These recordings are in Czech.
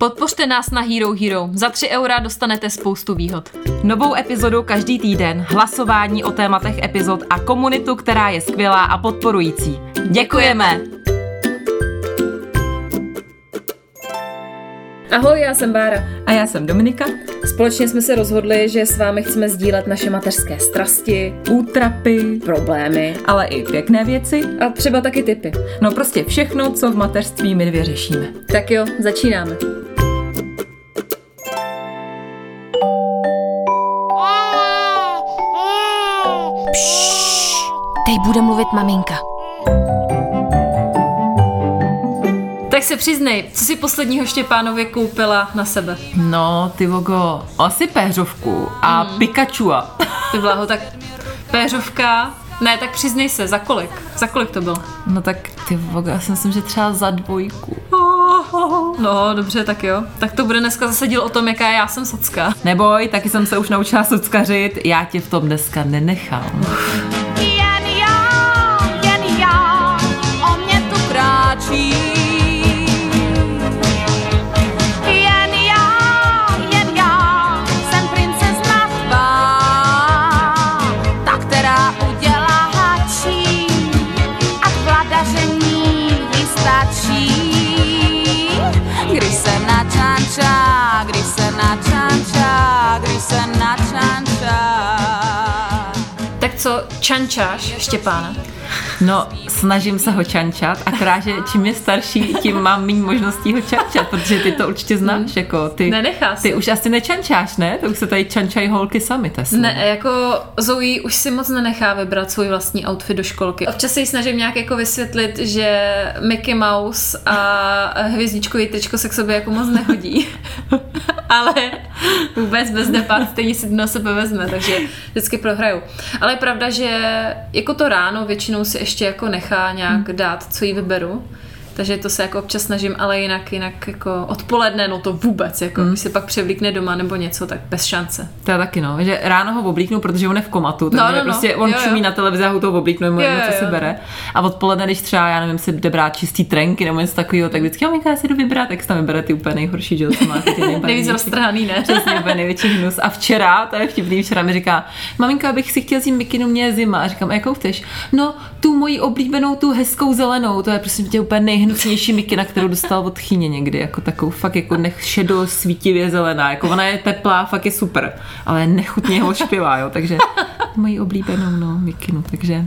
Podpořte nás na Hero Hero. Za 3 eura dostanete spoustu výhod. Novou epizodu každý týden, hlasování o tématech epizod a komunitu, která je skvělá a podporující. Děkujeme! Ahoj, já jsem Bára. A já jsem Dominika. Společně jsme se rozhodli, že s vámi chceme sdílet naše mateřské strasti, Útrapy, problémy ale i pěkné věci. a třeba taky typy. No prostě všechno, co v mateřství my dvě řešíme. Tak jo, začínáme. Mluvit maminka. Tak se přiznej, co si posledního Štěpánově koupila na sebe? No, ty vogo, asi péřovku a mm. Pikachua. Ty bláho, tak péřovka, ne, tak přiznej se, za kolik? Za kolik to bylo? No tak ty vogo, já si myslím, že třeba za dvojku. No, dobře, tak jo. Tak to bude dneska zase díl o tom, jaká já jsem socka. Neboj, taky jsem se už naučila suckařit, já tě v tom dneska nenechám. deixar. Co, čančáš Štěpána? No, snažím se ho čančat, akorát, že čím je starší, tím mám méně možností ho čančat, protože ty to určitě znáš, jako ty, Nenechá se. ty už asi nečančáš, ne? To už se tady čančají holky sami, to. Ne, jako Zoe už si moc nenechá vybrat svůj vlastní outfit do školky. Občas se jí snažím nějak jako vysvětlit, že Mickey Mouse a hvězdičkový tričko se k sobě jako moc nehodí. Ale vůbec bez depát stejně si na sebe vezme, takže vždycky prohraju. Ale je pravda, že jako to ráno většinou si ještě jako nechá nějak dát, co jí vyberu. Takže to se jako občas snažím, ale jinak, jinak jako odpoledne, no to vůbec, jako když se pak převlíkne doma nebo něco, tak bez šance. To je taky no, že ráno ho oblíknu, protože on je v komatu, takže no, no. prostě on Jo, jo. čumí na televizi a ho to oblíknu, je mu Jo, jedno, co jo, si jo. bere. A odpoledne, když třeba, já nevím, si jde brát čistý trenky nebo něco takového, tak vždycky, jo, já si jdu vybrat, tak si tam vybere ty úplně nejhorší, že jo, co má ty Nejvíc roztrhaný, ne? Přesně, úplně největší hnus. A včera, to je vtipný, včera mi říká, maminka, abych si chtěl vzít mikinu, mě je zima. A říkám, a jakou chceš? No, tu moji oblíbenou, tu hezkou zelenou, to je prostě tě úplně nejhnusnější mikina, kterou dostal od chyně někdy, jako takovou fakt jako nech šedo svítivě zelená, jako ona je teplá, fakt je super, ale nechutně hošpivá, jo, takže moji oblíbenou, no, mikinu, takže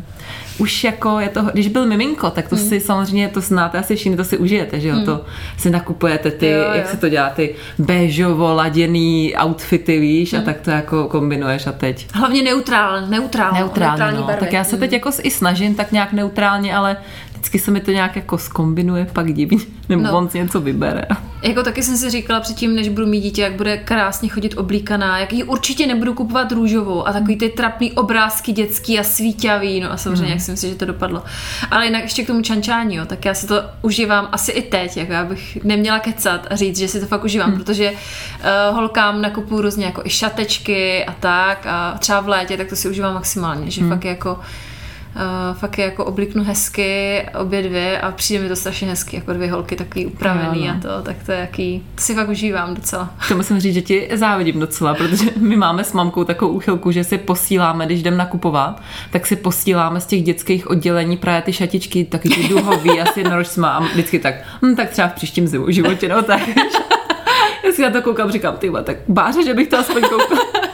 už jako je to, když byl miminko, tak Hmm. to si samozřejmě to znáte, asi všichni to si užijete, že jo, to si nakupujete ty, Jo, jak jo. se to dělá, ty béžovo laděný outfity, víš, Hmm. a tak to jako kombinuješ a teď. Hlavně neutrál, neutrál, Neutrálně, no. barvy. Tak já se teď jako i snažím tak nějak neutrálně, ale vždycky se mi to nějak jako skombinuje pak divně, nebo No. on si něco vybere. Jako taky jsem si říkala předtím, než budu mít dítě, jak bude krásně chodit oblíkaná, jak ji určitě nebudu kupovat růžovou a takový ty trapný obrázky dětský a svíťavý, no a samozřejmě, jak si myslím, že to dopadlo. Ale jinak ještě k tomu čančání, jo, tak já si to užívám asi i teď, jako já bych neměla kecat a říct, že si to fakt užívám, protože uh, holkám nakupuju různě jako i šatečky a tak a třeba v létě, tak to si užívám maximálně, že fakt jako Uh, fakt je jako oblíknu hezky obě dvě a přijde mi to strašně hezky, jako dvě holky takový upravený Ano. a to, tak to je jaký, to si fakt užívám docela. To musím říct, že ti závidím docela, protože my máme s mamkou takovou úchylku, že si posíláme, když jdem nakupovat, tak si posíláme z těch dětských oddělení právě ty šatičky, taky ty duhový a s jednorožcima a vždycky tak, hm, tak třeba v příštím zimu životě, no tak. Já si na to koukám, říkám, ty tak báře, že bych to aspoň koukala.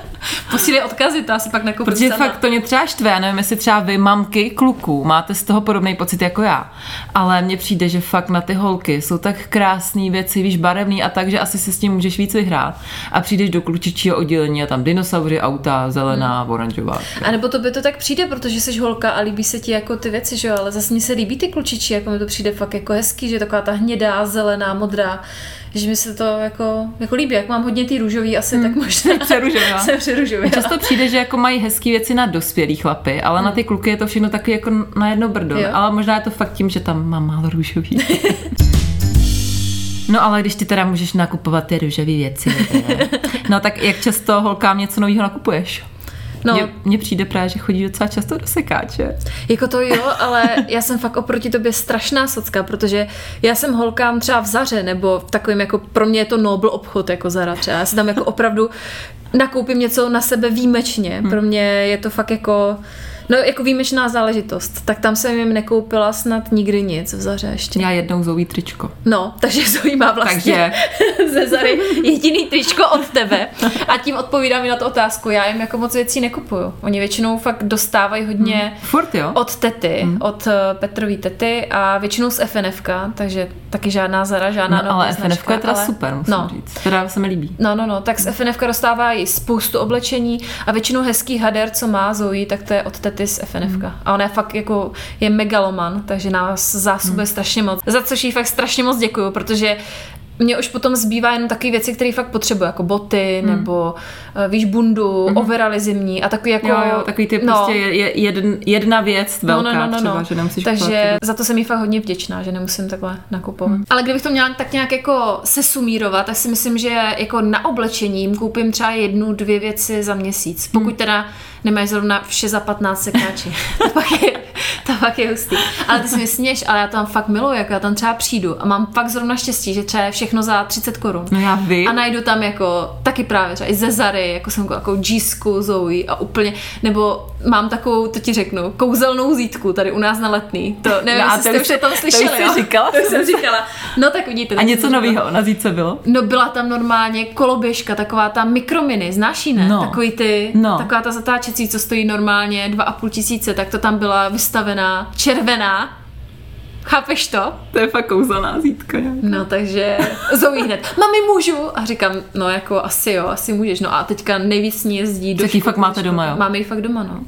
Posílej odkazy, to asi pak nakoupím Protože sama. fakt to mě třeba štve, nevím, jestli třeba vy, mamky, kluků, máte z toho podobný pocit jako já. Ale mně přijde, že fakt na ty holky jsou tak krásné věci, víš, barevný a tak, že asi se s tím můžeš víc vyhrát. A přijdeš do klučičího oddělení a tam dinosaury, auta, zelená, Hmm. oranžová. A nebo to by to tak přijde, protože jsi holka a líbí se ti jako ty věci, že jo, ale zase mně se líbí ty klučičí, jako mi to přijde fakt jako hezký, že taková ta hnědá, zelená, modrá, že mi se to jako, jako líbí, jak mám hodně ty růžový asi, tak možná přeružová. jsem přeružová. Často přijde, že jako mají hezké věci na dospělý chlapy, ale na ty kluky je to všechno taky jako na jedno brdo. Hmm. Jo. Ale možná je to fakt tím, že tam mám málo růžový. No ale když ty teda můžeš nakupovat ty růžové věci. teda. No tak jak často holkám něco nového nakupuješ? No, Mně, mně přijde právě, že chodí docela často do sekáče. Jako to jo, ale já jsem fakt oproti tobě strašná socka, protože já jsem holkám třeba v Zaře, nebo v takovým jako, pro mě je to nobl obchod jako Zara třeba. Já si tam jako opravdu nakoupím něco na sebe výjimečně. Pro mě je to fakt jako, no jako výjimečná záležitost. Tak tam jsem jim nekoupila snad nikdy nic v Zaře ještě. Já jednou zouví tričko. No, takže Zoe má vlastně ze Zary jediný tričko od tebe a tím odpovídám i na tu otázku. Já jim jako moc věcí nekupuju. Oni většinou fakt dostávají hodně Furt jo? od tety, od uh, Petrový tety a většinou z FNFK, takže taky žádná Zara, žádná No, ale FNF je teda ale- super, musím no, říct. Teda se mi líbí. No, no, no, tak z FNFK dostávají spoustu oblečení a většinou hezký hader, co má Zoe, tak to je od tety z FNFK. A ona je fakt jako, je megaloman, takže nás zásobuje strašně moc. Za což jí fakt strašně moc děkuju, protože mě už potom zbývá jenom takové věci, které fakt potřebuji, jako boty, nebo eh, víš, bundu, overaly zimní a takový jako... Jo, jo, takový ty no. prostě je, je jeden, jedna věc velká třeba, že nemusíš kupovat Takže ty- za to jsem jí fakt hodně vděčná, že nemusím takhle nakupovat. Hmm. Ale kdybych to měla tak nějak jako se sumírovat, tak si myslím, že jako na oblečení koupím třeba jednu, dvě věci za měsíc. Pokud teda nemáš zrovna vše za 15 sekáči. pak je, to pak je hustý. Ale ty si mi směš, ale já tam fakt miluji, jako já tam třeba přijdu a mám fakt zrovna štěstí, že třeba je všechno za 30 korun. No já vím. A najdu tam jako taky právě třeba i ze Zary, jako jsem jako Gisku, Zoe a úplně, nebo mám takovou, to ti řeknu, kouzelnou zítku tady u nás na letný. To nevím, No jestli to jste už- o tom to slyšeli. jsi jo? říkala? To jsem říkala. No tak vidíte. A něco nového na zítce bylo? No byla tam normálně koloběžka, taková ta mikrominy, znáš ji, ne? No. Takový ty, No. taková ta zatáčecí, co stojí normálně 2,5 tisíce, tak to tam byla vystavená červená. Chápeš to? To je fakt kouzelná zítka. nějaká. No takže Zoe hned, mami můžu? A říkám, no jako asi jo, asi můžeš. No a teďka nejvíc ní jezdí do Tak ji fakt školy, máte školy. doma, jo? Máme ji fakt doma, no.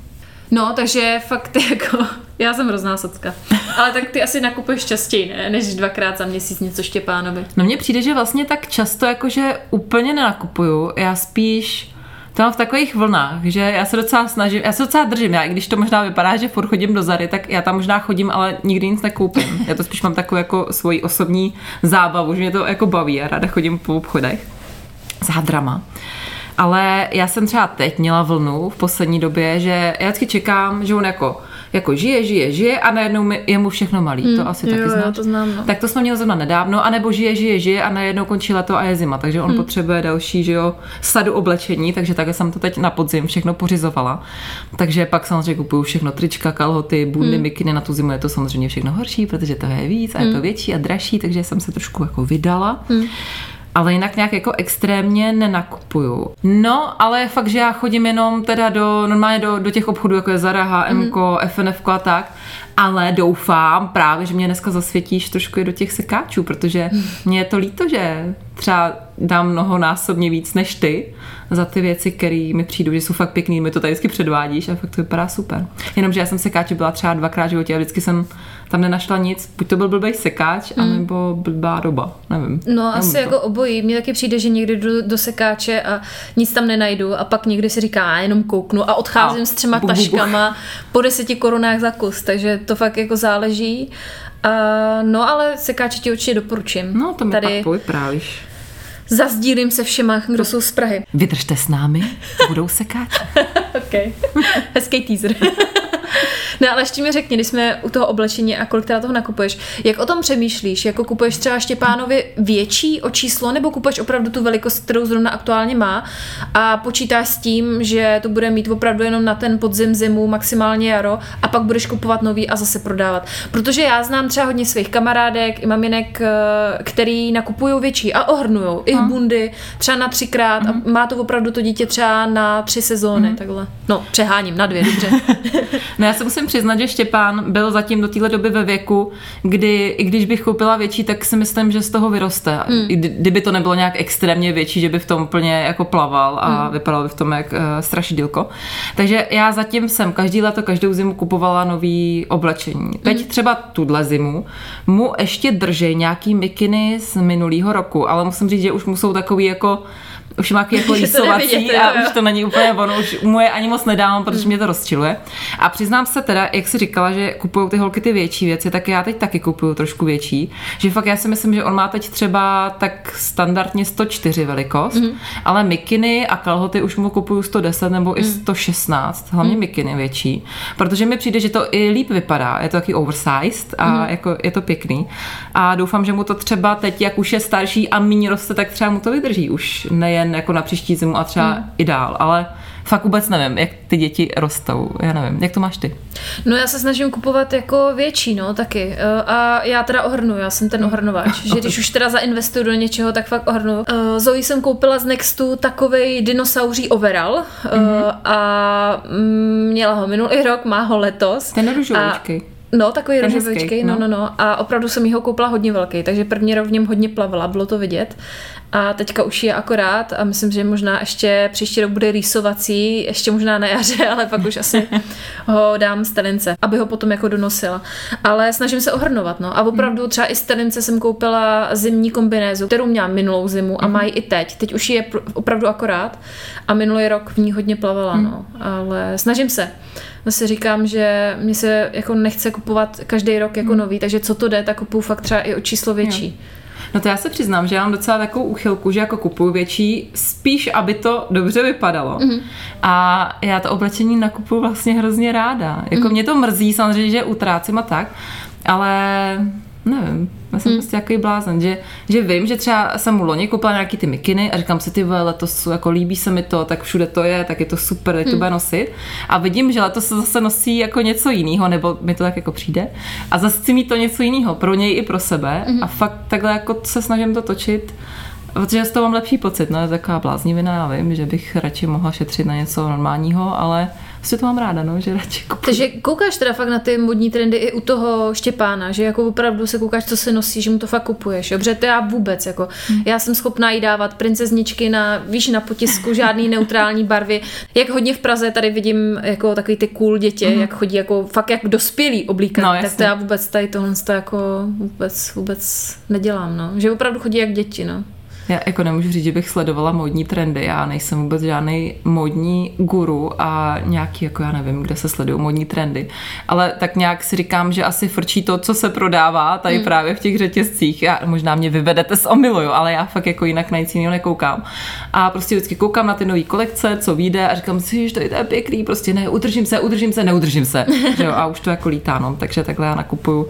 No, takže fakt jako, já jsem hrozná socka. Ale tak ty asi nakupuješ častěji, ne? Než dvakrát za měsíc něco Štěpánovi. No mně přijde, že vlastně tak často jakože úplně nenakupuju. Já spíš to mám v takových vlnách, že já se docela snažím, já se docela držím, já i když to možná vypadá, že furt chodím do Zary, tak já tam možná chodím, ale nikdy nic nekoupím. Já to spíš mám takovou jako svoji osobní zábavu, že mě to jako baví, já ráda chodím po obchodech s hadrama. Ale já jsem třeba teď měla vlnu v poslední době, že já vždycky čekám, že on jako, jako žije, žije, žije a najednou je mu všechno malý. to asi jo, taky znáš. to znám, no. Tak to jsme měli zrovna nedávno, anebo žije, žije, žije a najednou končí leto a je zima, takže on hmm. potřebuje další, že jo, sadu oblečení, takže takhle jsem to teď na podzim všechno pořizovala. Takže pak samozřejmě kupuju všechno, trička, kalhoty, bundy, hmm. mikiny, na tu zimu je to samozřejmě všechno horší, protože to je víc a je to větší a dražší, takže jsem se trošku jako vydala. Hmm. Ale jinak nějak jako extrémně nenakupuju. No, ale fakt, že já chodím jenom teda do, normálně do, do těch obchodů, jako je Zara, H&M, FNF a tak. Ale doufám právě, že mě dneska zasvětíš trošku i do těch sekáčů, protože mě je to líto, že třeba dám mnohonásobně víc než ty za ty věci, které mi přijdou, že jsou fakt pěkný, mi to tady vždycky předvádíš a fakt to vypadá super. Jenomže já jsem sekáče byla třeba dvakrát v životě a vždycky jsem tam nenašla nic, buď to byl blbý sekáč, anebo blbá doba, nevím. No Nevím asi to. jako obojí. Mně taky přijde, že někdy jdu do sekáče a nic tam nenajdu a pak někdy si říká, "A, jenom kouknu a odcházím A s třema buk, buk, buk. taškama po deseti korunách za kus, takže to fakt jako záleží. A, no ale sekáče ti určitě doporučím. No, to mi Tady pak povyprávíš. zazdílím se všema, kdo jsou z Prahy. Vydržte s námi, budou sekáče. OK. Hezký teaser. No ale ještě mi řekni, když jsme u toho oblečení a kolik teda toho nakupuješ, jak o tom přemýšlíš? Jako kupuješ třeba Štěpánovi větší o číslo, nebo kupuješ opravdu tu velikost, kterou zrovna aktuálně má a počítáš s tím, že to bude mít opravdu jenom na ten podzim, zimu, maximálně jaro a pak budeš kupovat nový a zase prodávat. Protože já znám třeba hodně svých kamarádek i maminek, eh, který nakupují větší a ohrnujou i bundy třeba na třikrát a má to opravdu to dítě třeba na tři sezóny, takhle. No, přeháním, na dvě, dobře. No já se musím přiznat, že Štěpán byl zatím do téhle doby ve věku, kdy i když bych koupila větší, tak si myslím, že z toho vyroste. Hmm. Kdyby to nebylo nějak extrémně větší, že by v tom úplně jako plaval a hmm. vypadal by v tom jak uh, strašidelko. Takže já zatím jsem každý léto, každou zimu kupovala nový oblečení. Teď hmm. třeba tuhle zimu mu ještě držej nějaký mikiny z minulého roku, ale musím říct, že už mu jsou takový jako už má jako nevidět, a už to není úplně ono, už mu je ani moc nedávám, protože mě to rozčiluje. A přiznám se teda, jak jsi říkala, že kupují ty holky ty větší věci, tak já teď taky kupuju trošku větší. Že fakt já si myslím, že on má teď třeba tak standardně 104 velikost, mm. ale mikiny a kalhoty už mu kupuju 110 nebo i 116, hlavně mm. mikiny větší, protože mi přijde, že to i líp vypadá, je to taky oversized a mm. jako je to pěkný. A doufám, že mu to třeba teď, jak už je starší a méně roste, tak třeba mu to vydrží už nejen jako na příští zimu a třeba mm. i dál, ale fakt vůbec nevím, jak ty děti rostou. Já nevím, jak to máš ty? No já se snažím kupovat jako větší, no taky. Eh, A já teda ohrnu, já jsem ten ohrnovač, že když už teda zainvestuju do něčeho, tak fakt ohrnu. Eh, Zoe jsem koupila z Nextu takovej dinosauří overall mm-hmm. a mm, měla ho minulý rok, má ho letos. Ten A- růžovoučky. No, takový hezký, no, no. no, no. A opravdu jsem ji ho koupila hodně velký, takže první rok v něm hodně plavala, bylo to vidět. A teďka už je akorát a myslím, že možná ještě příští rok bude rýsovací, ještě možná na jaře, ale pak už asi ho dám z telince, aby ho potom jako donosila. Ale snažím se ohrnovat, no. A opravdu třeba i z telince jsem koupila zimní kombinézu, kterou měla minulou zimu a mají i teď. Teď už je pr- opravdu akorát a minulý rok v ní hodně plavala, no. Ale snažím se. Zase říkám, že mi se jako nechce kupovat každý rok jako nový, takže co to jde, tak kupuju fakt třeba i o číslo větší. No to já se přiznám, že já mám docela takovou uchylku, že jako kupuju větší, spíš, aby to dobře vypadalo. Mhm. Mm-hmm. A já to oblečení nakupuju vlastně hrozně ráda. Jako Mhm. mm-hmm. mě to mrzí samozřejmě, že utrácím a tak, ale nevím, já jsem mm. prostě takový blázen, že, že vím, že třeba jsem mu loni koupila nějaký ty mikiny a říkám si, ty vole, letos jsou, jako líbí se mi to, tak všude to je, tak je to super, teď to bude nosit. A vidím, že letos se zase nosí jako něco jiného, nebo mi to tak jako přijde. A zase chci mít to něco jiného, pro něj i pro sebe. Mm. A fakt takhle jako se snažím to točit, protože z toho mám lepší pocit, no, je taková bláznivina, já vím, že bych radši mohla šetřit na něco normálního, ale prostě to mám ráda, no, že radši kupuju. Takže koukáš teda fakt na ty modní trendy i u toho Štěpána, že jako opravdu se koukáš, co se nosí, že mu to fakt kupuješ, jo? Protože to já vůbec, jako, já jsem schopná jí dávat princezničky na, víš, na potisku, žádný neutrální barvy. Jak hodně v Praze tady vidím jako takový ty cool dětě, mm. jak chodí jako fakt jak dospělí oblíkaný, No, tak to já vůbec tady tohle to jako vůbec, vůbec nedělám, no. Že opravdu chodí jak děti, no. Já jako nemůžu říct, že bych sledovala módní trendy. Já nejsem vůbec žádný módní guru a nějaký, jako já nevím, kde se sledují módní trendy. Ale tak nějak si říkám, že asi frčí to, co se prodává tady mm. právě v těch řetězcích. Já, možná mě vyvedete z omylu, jo, ale já fakt jako jinak na nic jiného nekoukám. A prostě vždycky koukám na ty nové kolekce, co vyjde a říkám si, že to je, to je pěkný, prostě ne, udržím se, udržím se, neudržím se. že jo, a už to jako lítá, no, takže takhle já nakupuju.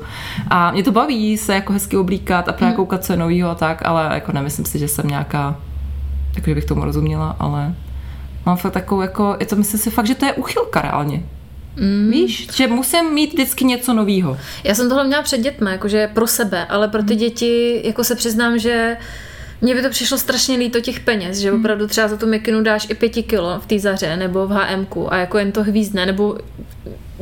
A mě to baví se jako hezky oblíkat a právě koukat, co je novýho a tak, ale jako nemyslím si, že jsem nějaká, takže bych tomu rozuměla, ale mám fakt takovou jako, je to myslím si fakt, že to je uchylka reálně. Mm. Víš, že musím mít vždycky něco novýho. Já jsem tohle měla před dětmi, jakože pro sebe, ale pro ty děti, jako se přiznám, že mně by to přišlo strašně líto těch peněz, že opravdu třeba za tu mikinu dáš i pěti kilo v té zaře nebo v HMku a jako jen to hvízdne, nebo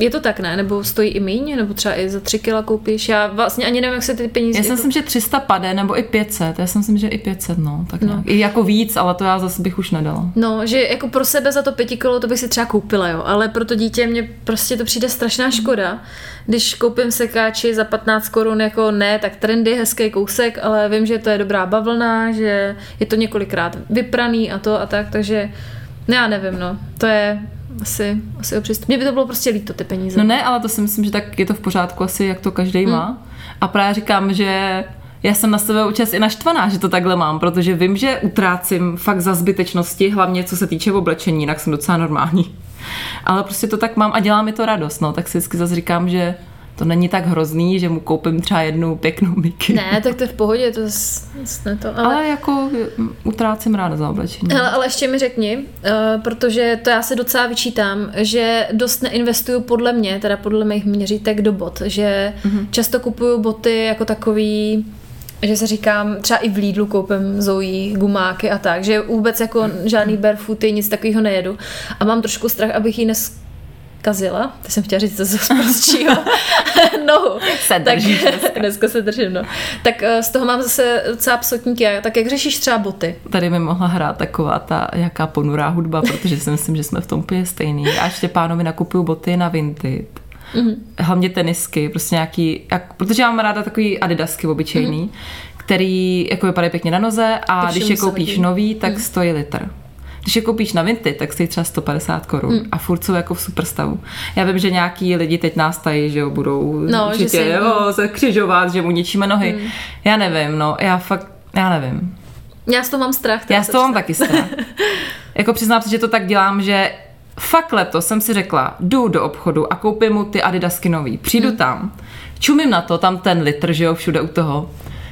je to tak, ne? Nebo stojí i míň, nebo třeba i za tři kila koupíš. Já vlastně ani nevím, jak se ty peníze... Já si jako... myslím, že 300 pade, nebo i 500. Já si myslím, že i 500, no. Tak no. I jako víc, ale to já zase bych už nedala. No, že jako pro sebe za to pěti kilo to bych si třeba koupila, jo, ale pro to dítě mě prostě to přijde strašná škoda. Když koupím sekáči za 15 korun, jako ne, tak trendy, hezký kousek, ale vím, že to je dobrá bavlna, že je to několikrát vypraný a to a tak, takže no já nevím, no, to je asi, asi o přístup. Mně by to bylo prostě líto, ty peníze. No ne, ale to si myslím, že tak je to v pořádku asi, jak to každý má. A právě říkám, že já jsem na sebe účast i naštvaná, že to takhle mám, protože vím, že utrácím fakt za zbytečnosti, hlavně co se týče oblečení, jinak jsem docela normální. Ale prostě to tak mám a dělá mi to radost, no, tak si vždycky zase říkám, že to není tak hrozný, že mu koupím třeba jednu pěknou miky. Ne, tak to je v pohodě, to ne to, ale... Ale jako utrácím ráda za oblečení. Hele, ale ještě mi řekni, uh, protože to já se docela vyčítám, že dost neinvestuju podle mě, teda podle mých měřítek do bot, že mm-hmm. často kupuju boty jako takový že se říkám, třeba i v Lidlu koupím Zoe, gumáky a tak, že vůbec jako žádný barefooty, nic takového nejedu. A mám trošku strach, abych ji neskazila. Teď jsem chtěla říct to z prostšího nohu. Se držíš tak, dneska se držím, no. Tak eh, z toho mám zase docela psotníky. A Tak jak řešíš třeba boty? Tady mi mohla hrát taková ta jaká ponurá hudba, protože si myslím, že jsme v tom úplně stejný. A ještě pánovi nakupuju boty na Vinted. Mm-hmm. Hlavně tenisky, prostě nějaký, jak, protože já mám ráda takový adidasky obyčejný, mm-hmm. který jako vypadají pěkně na noze a To když je koupíš nový, tak mm. stojí litr. Když je koupíš na Vinty, tak stojí třeba 150 korun mm. a furt jsou jako v super stavu. Já vím, že nějaký lidi teď nás tají, že jo, budou No, že určitě si- jo, se křižovat, že mu ničíme nohy. Mm. Já nevím, no, já fakt, já nevím. Já z toho mám strach. Já z toho mám taky strach. jako přiznám se, že to tak dělám, že fakt letos jsem si řekla, jdu do obchodu a koupím mu ty adidasky nový. Přijdu hmm. tam, čumím na to, tam ten litr, že jo, všude u toho.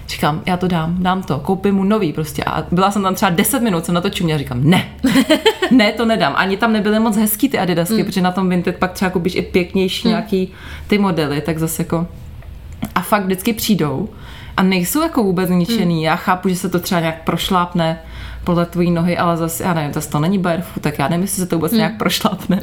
Říkám, já to dám, dám to, koupím mu nový prostě. A byla jsem tam třeba 10 minut, jsem na to čuměla, říkám, ne, ne, to nedám. Ani tam nebyly moc hezký ty adidasky, mm. protože na tom Vinted pak třeba koupíš i pěknější mm. nějaký ty modely, tak zase jako... A fakt vždycky přijdou a nejsou jako vůbec ničený. Hmm. Já chápu, že se to třeba nějak prošlápne podle tvojí nohy, ale zase, já nevím, zase to není barefoot, tak já nevím, jestli se to vůbec hmm. nějak prošlápne.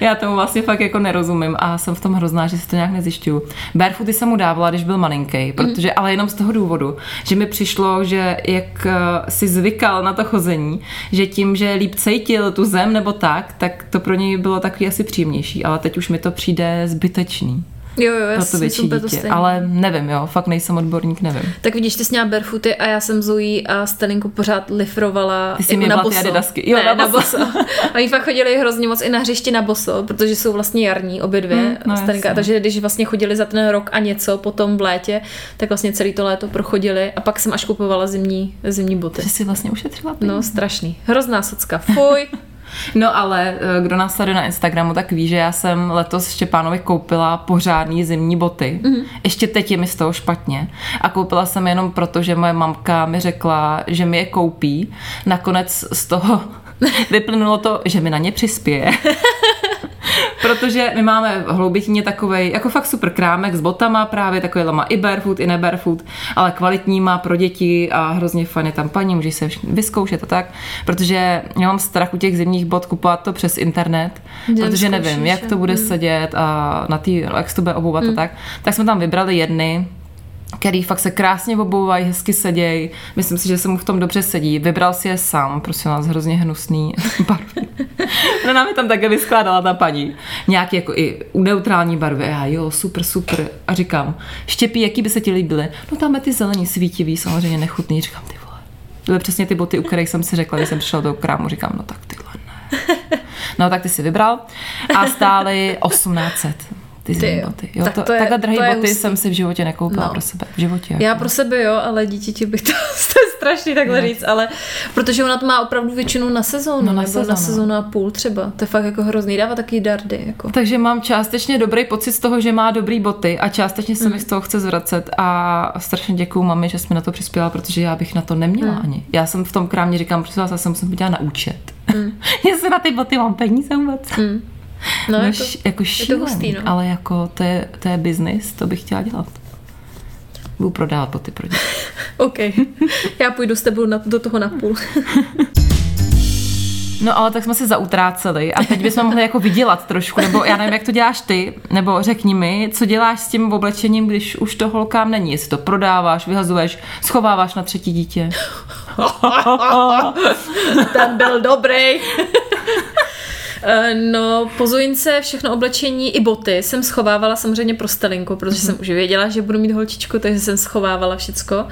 já tomu vlastně fakt jako nerozumím a jsem v tom hrozná, že si to nějak nezjišťuju. Barefooty jsem mu dávala, když byl malinký, protože ale jenom z toho důvodu, že mi přišlo, že jak eh, si zvykal na to chození, že tím, že líp cítil tu zem nebo tak, tak to pro něj bylo takový asi příjemnější, ale teď už mi to přijde zbytečný Jo, jo, já pro to jsem větší to dítě. stejný. Ale nevím, jo, fakt nejsem odborník, nevím. Tak vidíš, ty jsi měla barefooty a já jsem Zoe a Stelinku pořád lifrovala Ty jsi jako na ty boso. adidasky. Jo, ne, na na boso. Oni fakt chodili hrozně moc i na hřišti na boso, protože jsou vlastně jarní obě dvě. Mm, no Stalinka, jasně. takže když vlastně chodili za ten rok a něco potom v létě, tak vlastně celý to léto prochodili a pak jsem až kupovala zimní, zimní boty. Že jsi vlastně ušetřila peníze. No, strašný. Hrozná socka. Fuj. No ale eh, kdo nás sleduje na Instagramu, tak ví, že já jsem letos Štěpánovi koupila pořádný zimní boty. Mhm. Mm. Ještě teď je mi z toho špatně. A koupila jsem jenom proto, že moje mamka mi řekla, že mi je koupí. Nakonec z toho vyplynulo to, že mi na ně přispěje. Protože my máme v Hloubitíně takovej, jako fakt super krámek s botama právě, takový má i barefoot, i ne barefoot, ale kvalitní má pro děti a hrozně fajn je tam paní, můžeš se vyzkoušet a tak, protože já mám strach u těch zimních bot kupovat to přes internet, Že protože nevím, jak to bude sedět a na tý, jak se to bude obouvat a tak. Tak jsme tam vybrali jedny, který fakt se krásně obouvají, hezky sedějí. Myslím si, že se mu v tom dobře sedí. Vybral si je sám, prosím vás, hrozně hnusný barvy. No nám je tam také vyskládala ta paní. Nějaký jako i neutrální barvy. Já, jo, super, super. A říkám, štěpí, jaký by se ti líbily? No tam ty zelení svítivý, samozřejmě nechutný. Říkám, ty vole. Byly přesně ty boty, u kterých jsem si řekla, když jsem přišla do krámu. Říkám, no tak tyhle ne. No tak ty si vybral a stály 1800. Ty zimní boty. Jo, Tak to, to je- takhle drahé je boty hustý. jsem si v životě nekoupila No. pro sebe. V životě. Já jako. pro sebe jo, ale dítěti bych to, to je strašný takhle říct, ale protože ona to má opravdu většinu na sezónu, No, na no, nebo sezónu. na sezónu a půl třeba. To je fakt jako hrozný, dává takový dardy. Jako. Takže mám částečně dobrý pocit z toho, že má dobrý boty a částečně se mi z toho chce zvracet a strašně děkuju mami, že jsi mi na to přispěla, protože já bych na to neměla ani. Já jsem v tom krámě říkám, prosím vás, já se musím podívat na účet. Jestli na ty boty mám peníze vůbec. No, No, jako, š- jako šílený, hustý, no. ale jako to je, to je business, to bych chtěla dělat. Budu prodávat boty pro děti. OK. Já půjdu s tebou na, do toho na půl. No ale tak jsme se zautráceli a teď bychom mohli jako vydělat trošku, nebo já nevím, jak to děláš ty, nebo řekni mi, co děláš s tím oblečením, když už to holkám není, jestli to prodáváš, vyhazuješ, schováváš na třetí dítě. Ten byl dobrý. Eh, No, po Zoince všechno oblečení i boty jsem schovávala samozřejmě pro Stelinku, protože jsem už věděla, že budu mít holčičku, takže jsem schovávala všecko.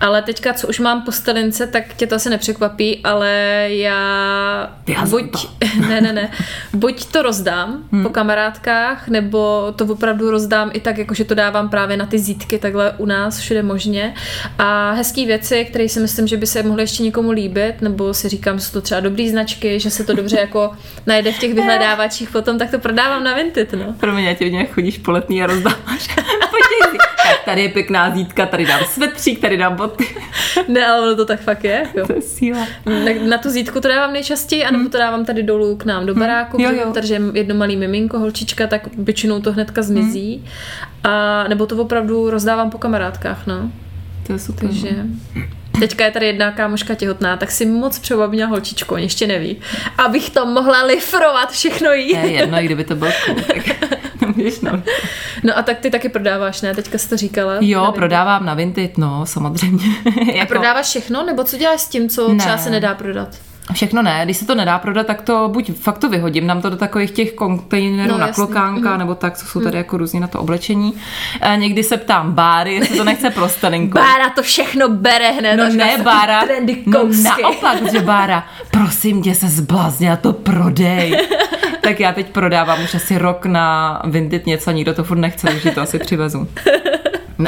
Ale teďka, co už mám po Stelince, tak tě to asi nepřekvapí, ale já Vyhazuj buď, ne, ne, ne, buď to rozdám hmm. po kamarádkách, nebo to opravdu rozdám i tak, jakože to dávám právě na ty zítky takhle u nás všude možně. A hezký věci, které si myslím, že by se mohly ještě někomu líbit, nebo si říkám, že jsou to třeba dobrý značky, že se to dobře jako najde v těch vyhledávačích potom, tak to prodávám na Vinted, no. Pro mě, já tě vidím, jak chodíš po letní a rozdáváš. Tak tady je pěkná zítka, tady dám svetřík, tady dám boty. Ne, ale ono to tak fakt je. Jako. To je síla. Na, na tu zítku to dávám nejčastěji, anebo to dávám tady dolů k nám do baráku, Hmm. Jo, protože jo. mám tady že je jedno malý miminko, holčička, tak většinou to hnedka zmizí. Hmm. A nebo to opravdu rozdávám po kamarádkách, no. To je super. Takže teďka je tady jedna kámoška těhotná, tak si moc přeju, aby měla holčičku, on ještě neví. Abych to mohla lifrovat všechno jí. Je jedno, i kdyby to bylo cool, tak na... No a tak ty taky prodáváš, ne? Teďka jsi to říkala. Na Jo, Vinted. prodávám na Vinted, no, samozřejmě. A prodáváš všechno, nebo co děláš s tím, co Ne. třeba se nedá prodat? Všechno ne, když se to nedá prodat, tak to buď fakt to vyhodím, dám to do takových těch kontejnerů No, na jasný. klokánka, nebo tak, co jsou tady jako různý na to oblečení. E, někdy se ptám Báry, jestli to nechce pro Stelinku. Bára to všechno bere hned. No ne, Bára, no naopak, že Bára, prosím tě se zblázně a to prodej. tak já teď prodávám už asi rok na Vinted něco, nikdo to furt nechce, takže to asi přivezu.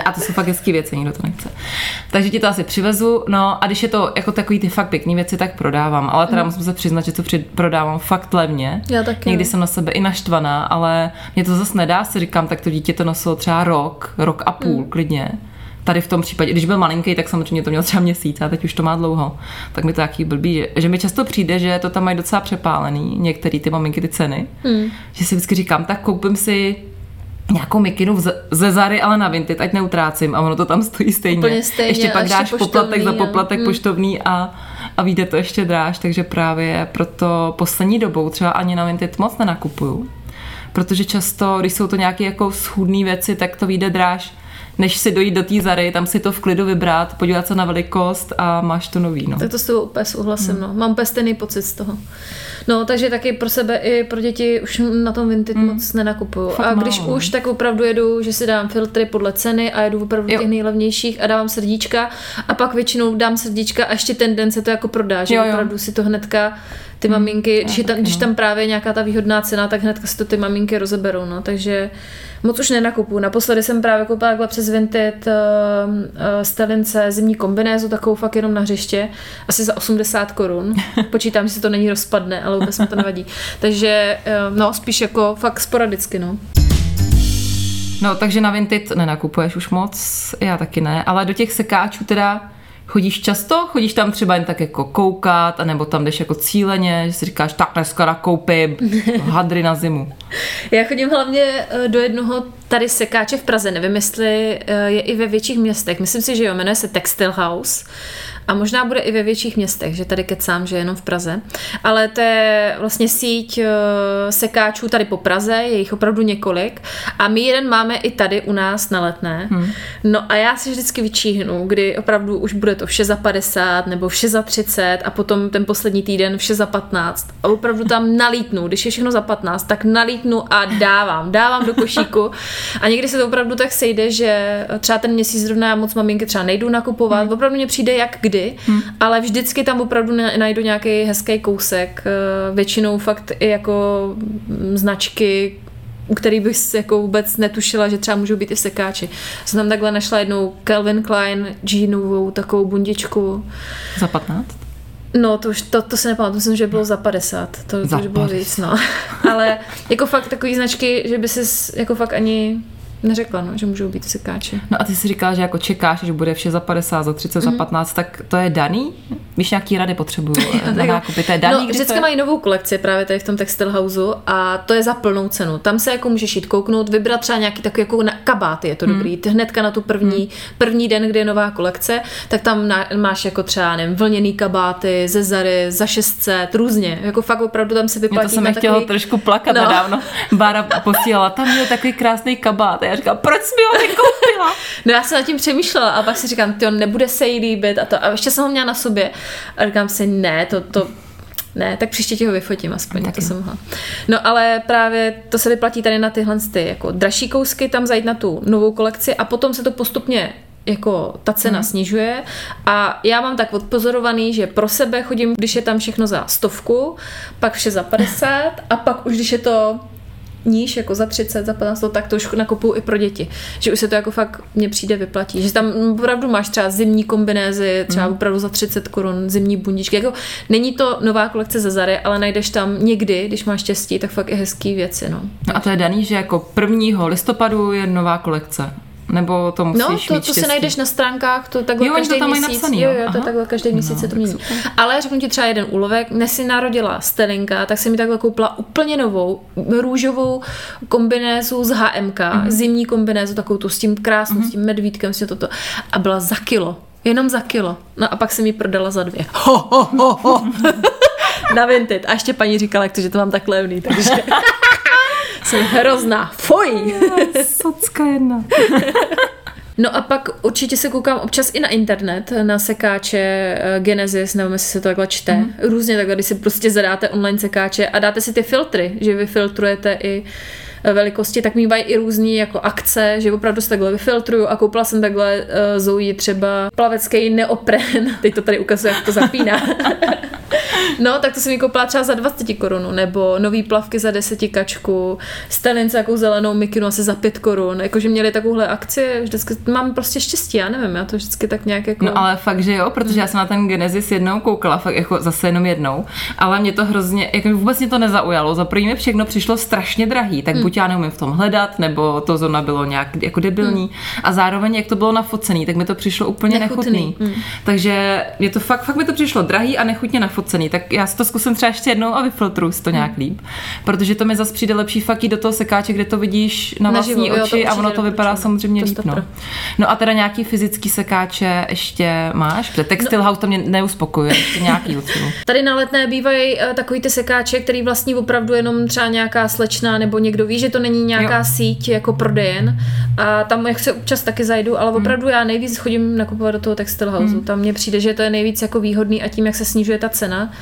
A to jsou fakt hezký věci, nikdo to nechce. Takže ti to asi přivezu, no a když je to jako takový ty fakt pěkný věci, tak prodávám. Ale teda musím se přiznat, že to při, prodávám fakt levně. Já taky, Někdy no. jsem na sebe i naštvaná, ale mě to zase nedá, si říkám, tak to dítě to nosilo třeba rok, rok a půl klidně. Tady v tom případě, když byl malinký, tak samozřejmě to měl třeba měsíc a teď už to má dlouho. Tak mi to jaký blbý, že, že mi často přijde, že to tam mají docela přepálený, některé ty maminky ty ceny. Hmm. Že si vždycky říkám, tak koupím si nějakou mikinu ze- Zary, ale na Vinted, ať neutrácím a ono to tam stojí stejně. Úplně stejně ještě pak ještě dáš poplatek za a- poplatek hmm. poštovný a, a vyjde to ještě dráž, takže právě proto poslední dobou třeba ani na Vinted moc nenakupuju. Protože často, když jsou to nějaké jako schůdné věci, tak to vyjde dráž, než si dojít do té Zary, tam si to v klidu vybrat, podívat se na velikost a máš to nový. No. Tak to s tebou úplně souhlasím, no. Mám úplně stejný pocit z toho. No, takže taky pro sebe i pro děti už na tom Vinted mm. moc nenakupuju. Fakt a když málo. už, tak opravdu jedu, že si dám filtry podle ceny a jedu opravdu Jo. těch nejlevnějších a dávám srdíčka a pak většinou dám srdíčka a ještě ten den se to jako prodá, že Jo, jo. opravdu si to hnedka ty maminky, když, je tam, když tam právě nějaká ta výhodná cena, tak hnedka si to ty maminky rozeberou, no, takže moc už nenakupuju. Naposledy jsem právě koupila takhle přes Vinted uh, uh, Stelince zimní kombinézu, takovou fakt jenom na hřiště, asi za 80 korun. Počítám, že se to není rozpadne, ale vůbec mi to nevadí. Takže uh, no, spíš jako fakt sporadicky, no. no, takže na Vinted nenakupuješ už moc, já taky ne, ale do těch sekáčů teda chodíš často? Chodíš tam třeba jen tak jako koukat, anebo tam jdeš jako cíleně, že si říkáš, tak dneska nakoupím hadry na zimu. Já chodím hlavně eh, do jednoho tady sekáče v Praze, nevím, jestli eh, je i ve větších městech. Myslím si, že jo, jmenuje se Textile House. A možná bude i ve větších městech, že tady kecám, že jenom v Praze. Ale to je vlastně síť eh, sekáčů tady po Praze, je jich opravdu několik. A my jeden máme i tady u nás na letné. Hmm. No a já si vždycky vyčíhnu, kdy opravdu už bude to vše za 50 nebo vše za 30 a potom ten poslední týden vše za 15. A opravdu tam nalítnu, když je všechno za 15, tak nalítnu a dávám. Dávám do košíku. A někdy se to opravdu tak sejde, že třeba ten měsíc zrovna já moc maminky třeba nejdu nakupovat. Hmm. Opravdu mě přijde jak kdy, hmm. ale vždycky tam opravdu na- najdu nějaký hezký kousek. Eh, Většinou fakt i jako mm, značky, u který bych si jako vůbec netušila, že třeba můžou být i sekáči. Jsem tam takhle našla jednou Calvin Klein jeanovou takovou bundičku. Za 15? No, to už, to, to se nepamatuju, myslím, že bylo za 50. To, Za to už bylo 50. víc, no. Ale jako fakt takový značky, že by si jako fakt ani neřekla, no, že můžou být sekáči. No a ty si říkala, že jako čekáš, že bude vše za 50, za 30, Mhm. za 15, tak to je daný? Víš, nějaký rady potřebuju na Tak jo. nákupy, to je daný, no, vždycky je? mají novou kolekci právě tady v tom Textile Houseu a to je za plnou cenu. Tam se jako můžeš jít kouknout, vybrat třeba nějaký takový jako na kabáty, je to Hmm. dobrý. Hnedka na tu první, první den, kdy je nová kolekce, tak tam na, máš jako třeba, nevím, vlněný kabáty ze Zary za 600, různě. Jako fakt opravdu tam se Mě vyplatí to jsem na chtěla takový... trošku plakat No. nedávno. Bára posílala, tam měl takový krásný kabát. Já říkám, proč jsi mi ho nekoupila? No já jsem nad tím přemýšlela a pak si říkám, ty nebude se jí líbit a to. A ještě jsem ho měla na sobě a říkám si, ne, to, to ne, tak příště ti ho vyfotím aspoň, Tak to jo. jsem mohla. No ale právě to se vyplatí tady na tyhle ty jako dražší kousky, tam zajít na tu novou kolekci a potom se to postupně jako ta cena hmm. snižuje a já mám tak odpozorovaný, že pro sebe chodím, když je tam všechno za stovku, pak vše za 50 a pak už když je to níž, jako za 30, za 15, tak to už nakupuju i pro děti. Že už se to jako fakt mně přijde vyplatí. Že tam opravdu máš třeba zimní kombinézy, třeba mm. opravdu za 30 korun, zimní bundičky. Jako, není to nová kolekce ze Zary, ale najdeš tam někdy, když máš štěstí, tak fakt i hezký věci. No, No a to je daný, že jako 1. listopadu je nová kolekce. Nebo to musíš No, to, mít to štěstí. si najdeš na stránkách, to takhle Jo, každý to tam mají měsíc. napsaný, jo, jo? to takhle každý měsíc No, se to mění. super. Ale řeknu ti třeba jeden úlovek, dnes si narodila Stelinka, tak jsem mi takhle koupila úplně novou růžovou kombinézu z HMK, Mhm. mm-hmm. zimní kombinézu, takovou tu s tím krásnou, mm-hmm. s tím medvídkem, s tím toto. A byla za kilo. Jenom za kilo. No a pak jsem ji prodala za dvě. Ho, ho, ho, ho. Na Vinted. A ještě paní říkala, jak to, že to mám tak levný, takže jsem hrozná. Fuj! Socka jedna. No a pak určitě se koukám občas i na internet, na sekáče eh, Genesis, nevím, jestli se to takhle čte. Mm. Různě takhle, když si prostě zadáte online sekáče a dáte si ty filtry, že vy filtrujete i eh, velikosti, tak mývají i různý jako akce, že opravdu se takhle vyfiltruju a koupila jsem takhle uh, Zoe třeba plavecký neopren, teď to tady ukazuje, jak to zapíná. no, tak to jsem mi koupila třeba za 20 korun, nebo nový plavky za 10 kačku, stalince jakou zelenou mikinu asi za 5 korun, jakože měli takovouhle akci, vždycky mám prostě štěstí, já nevím, já to vždycky tak nějak jako... No ale fakt, že jo, protože já jsem na ten Genesis jednou koukala, fakt jako zase jenom jednou, ale mě to hrozně, jako vůbec mě to nezaujalo, za první mi všechno přišlo strašně drahý, tak hmm. Buď já neumím v tom hledat, nebo to zóna bylo nějak jako debilní hmm. a zároveň jak to bylo nafocený, tak mi to přišlo úplně nechutný. nechutný. Hmm. Takže mě to fakt, fakt mi to přišlo drahý a nechutně nafocený, tak já si to zkusím třeba ještě jednou a vyfiltruju si to nějak hmm. líp, protože to mi zase přijde lepší fakt do toho sekáče, kde to vidíš na vlastní Naživo, oči jo, a ono to vypadá samozřejmě líp. No. no a teda nějaký fyzický sekáče ještě máš? Protože Textile no. House to mě neuspokojuje, ještě nějaký. Tady na letné bývají uh, takový ty sekáče, který vlastně opravdu jenom třeba nějaká slečna nebo někdo ví, že to není nějaká jo. síť jako prodejen a tam jak se občas taky zajdu, ale hmm. opravdu hmm. já nejvíc chodím nakupovat do toho Textile House. Hmm. Tam mně přijde, že to je nejvíc jako výhodný a tím, jak se snižuje ta cena,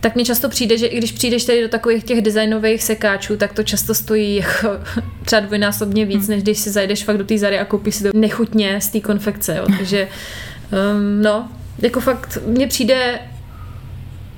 tak mi často přijde, že i když přijdeš tady do takových těch designových sekáčů, tak to často stojí jako třeba dvojnásobně víc, hmm. než když si zajdeš fakt do té zary a koupíš si to nechutně z té konfekce. Jo. Takže um, no, jako fakt mně přijde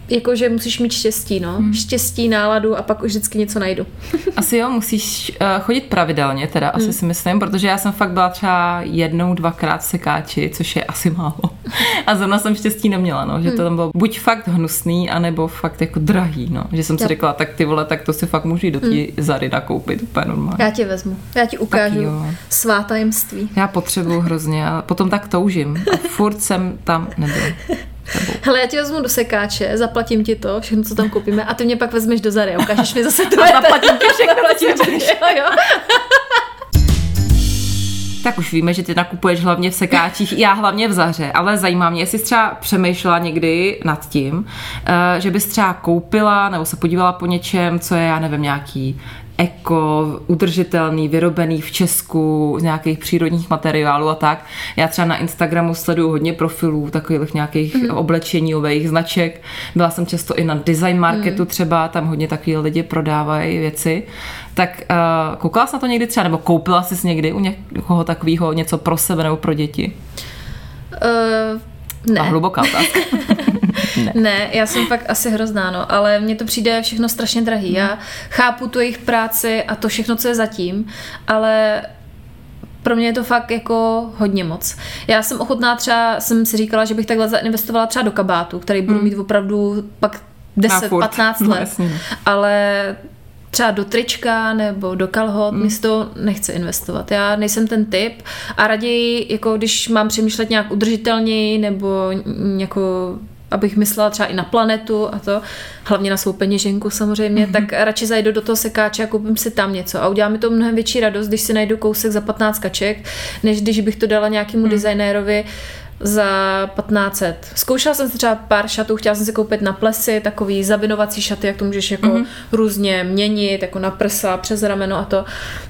jako, že musíš mít štěstí, no. Hmm. Štěstí, náladu a pak už vždycky něco najdu. asi jo, musíš uh, chodit pravidelně teda, asi hmm. si myslím, protože já jsem fakt byla třeba jednou, dvakrát v sekáči, což je asi málo. A zrovna jsem štěstí neměla, no, že to hmm. tam bylo buď fakt hnusný, anebo fakt jako drahý, no. Že jsem si řekla, tak ty vole, tak to si fakt můžu do té hmm. zary nakoupit, úplně normálně. Já tě vezmu, já ti ukážu svá tajemství. Já potřebuju hrozně a potom tak toužím. A furt jsem tam nebyla. Hele, já ti vezmu do sekáče, zaplatím ti to, všechno, co tam koupíme, a ty mě pak vezmeš do Zary a ukážeš mi zase to. A zaplatím ti všechno, zaplatím ti, jo, jo. Tak už víme, že ty nakupuješ hlavně v sekáčích, já hlavně v Zaře, ale zajímá mě, jestli jsi třeba přemýšlela někdy nad tím, eh, že bys třeba koupila nebo se podívala po něčem, co je, já nevím, nějaký eko, udržitelný, vyrobený v Česku z nějakých přírodních materiálů a tak. Já třeba na Instagramu sleduju hodně profilů takových nějakých mm. oblečeníových značek. Byla jsem často i na design marketu mm. třeba, tam hodně takový lidi prodávají věci. Tak uh, koukala jsi na to někdy třeba, nebo koupila jsi někdy u někoho takového něco pro sebe nebo pro děti? Uh, ne. A hluboká otázka. ne. ne, já jsem fakt asi hrozná, no, ale mně to přijde všechno strašně drahý. Hmm. Já chápu tu jejich práci a to všechno, co je zatím, ale pro mě je to fakt jako hodně moc. Já jsem ochotná třeba, jsem si říkala, že bych takhle zainvestovala třeba do kabátu, který budu hmm. mít opravdu pak 10-15 no, let, jasně. ale třeba do trička nebo do kalhot, mm. místo nechce investovat. Já nejsem ten typ a raději, jako když mám přemýšlet nějak udržitelněji nebo jako abych myslela třeba i na planetu a to, hlavně na svou peněženku samozřejmě, mm-hmm. tak radši zajdu do toho sekáče a koupím si tam něco a udělá mi to mnohem větší radost, když si najdu kousek za 15 kaček, než když bych to dala nějakému mm. designérovi za 1500. Zkoušela jsem si třeba pár šatů, chtěla jsem si koupit na plesy, takový zavinovací šaty, jak to můžeš jako mm-hmm. různě měnit, jako na prsa, přes rameno a to.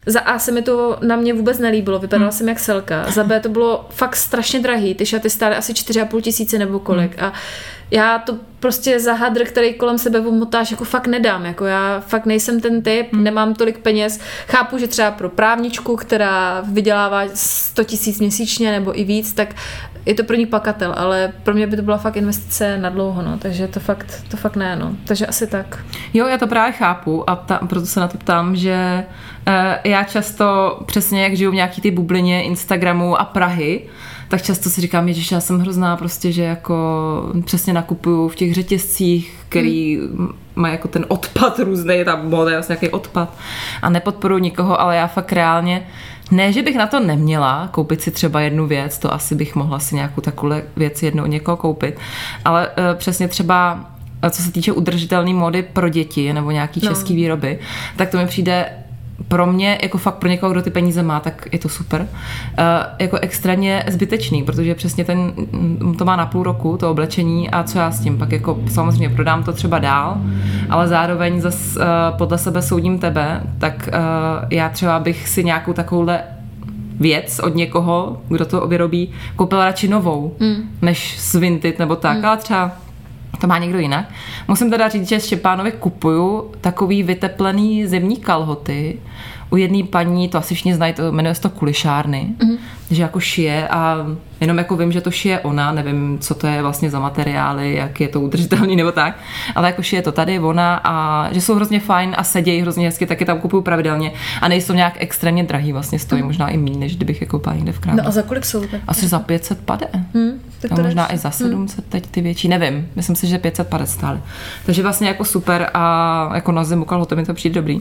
Za A se mi to na mě vůbec nelíbilo, vypadala mm. jsem jak selka. Za B to bylo fakt strašně drahý, ty šaty stály asi 4,5 tisíce nebo kolik mm. a já to prostě za hadr, který kolem sebe omotáš, jako fakt nedám. Jako já fakt nejsem ten typ, hmm. nemám tolik peněz. Chápu, že třeba pro právničku, která vydělává 100 tisíc měsíčně nebo i víc, tak je to pro ní pakatel, ale pro mě by to byla fakt investice na dlouho, no. takže to fakt, to fakt ne, no. takže asi tak. Jo, já to právě chápu a ta, proto se na to ptám, že uh, já často přesně jak žiju v nějaký ty bublině Instagramu a Prahy, tak často si říkám, že já jsem hrozná prostě, že jako přesně nakupuju v těch řetězcích, který hmm. má jako ten odpad různý, je tam moda, vlastně nějaký odpad a nepodporuji nikoho, ale já fakt reálně ne, že bych na to neměla koupit si třeba jednu věc, to asi bych mohla si nějakou takovou věc jednou někoho koupit, ale uh, přesně třeba eh, co se týče udržitelné mody pro děti nebo nějaký no. český výroby, tak to mi přijde pro mě, jako fakt pro někoho, kdo ty peníze má, tak je to super. Uh, jako extrémně zbytečný, protože přesně ten, mm, to má na půl roku, to oblečení a co já s tím, pak jako samozřejmě prodám to třeba dál, ale zároveň zas uh, podle sebe soudím tebe, tak uh, já třeba bych si nějakou takovouhle věc od někoho, kdo to vyrobí, koupila radši novou, mm. než z Vinted nebo tak, mm. ale třeba to má někdo jinak. Musím teda říct, že Štěpánovi kupuju takový vyteplený zimní kalhoty, u jedné paní, to asi všichni znají, to jmenuje se to kulišárny, mm-hmm. že jako šije a jenom jako vím, že to šije ona, nevím, co to je vlastně za materiály, jak je to udržitelný nebo tak, ale jako šije to tady ona a že jsou hrozně fajn a sedějí hrozně hezky, taky tam kupuju pravidelně a nejsou nějak extrémně drahý, vlastně stojí mm. možná i méně, než kdybych je koupila někde v krámě. No a za kolik jsou? Tak? Asi za 500 pade. Hmm, tak a to možná i za 700 hmm. teď ty větší, nevím. Myslím si, že 550 stály. Takže vlastně jako super a jako na zimu kalhoty mi to přijde dobrý.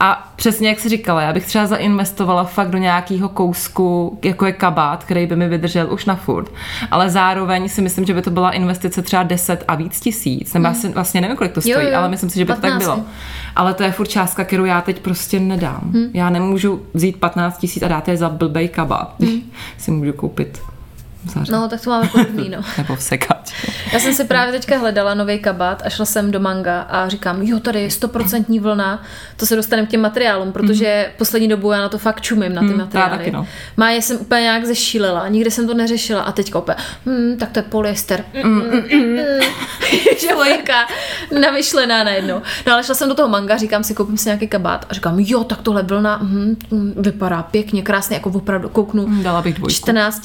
A přesně jak jsi říkala, já bych třeba zainvestovala fakt do nějakého kousku, jako je kabát, který by mi vydržel už na furt. Ale zároveň si myslím, že by to byla investice třeba 10 a víc tisíc. Nebo hmm. já si vlastně nevím, kolik to stojí, Jo, jo, ale myslím si, že by to tak 15. bylo. Ale to je furt částka, kterou já teď prostě nedám. Hmm. Já nemůžu vzít 15 tisíc a dát je za blbej kabát. Hmm. si můžu koupit v září. No, tak to máme podobný, no. Nebo v sekač. Já jsem si právě teďka hledala nový kabát a šla jsem do manga a říkám, jo, tady je stoprocentní vlna, to se dostaneme k těm materiálům, protože poslední dobu já na to fakt čumím, na ty Mhm, materiály. taky, no. Má je jsem úplně nějak zešílela, nikdy jsem to neřešila a teďka opět, hm, tak to je polyester. Mm, mm, mm, mm. Že lojka namyšlená najednou. No ale šla jsem do toho manga, říkám si, koupím si nějaký kabát a říkám, jo, tak tohle vlna, hm, vypadá pěkně, krásně, jako opravdu kouknu. Dala bych dvojku. 14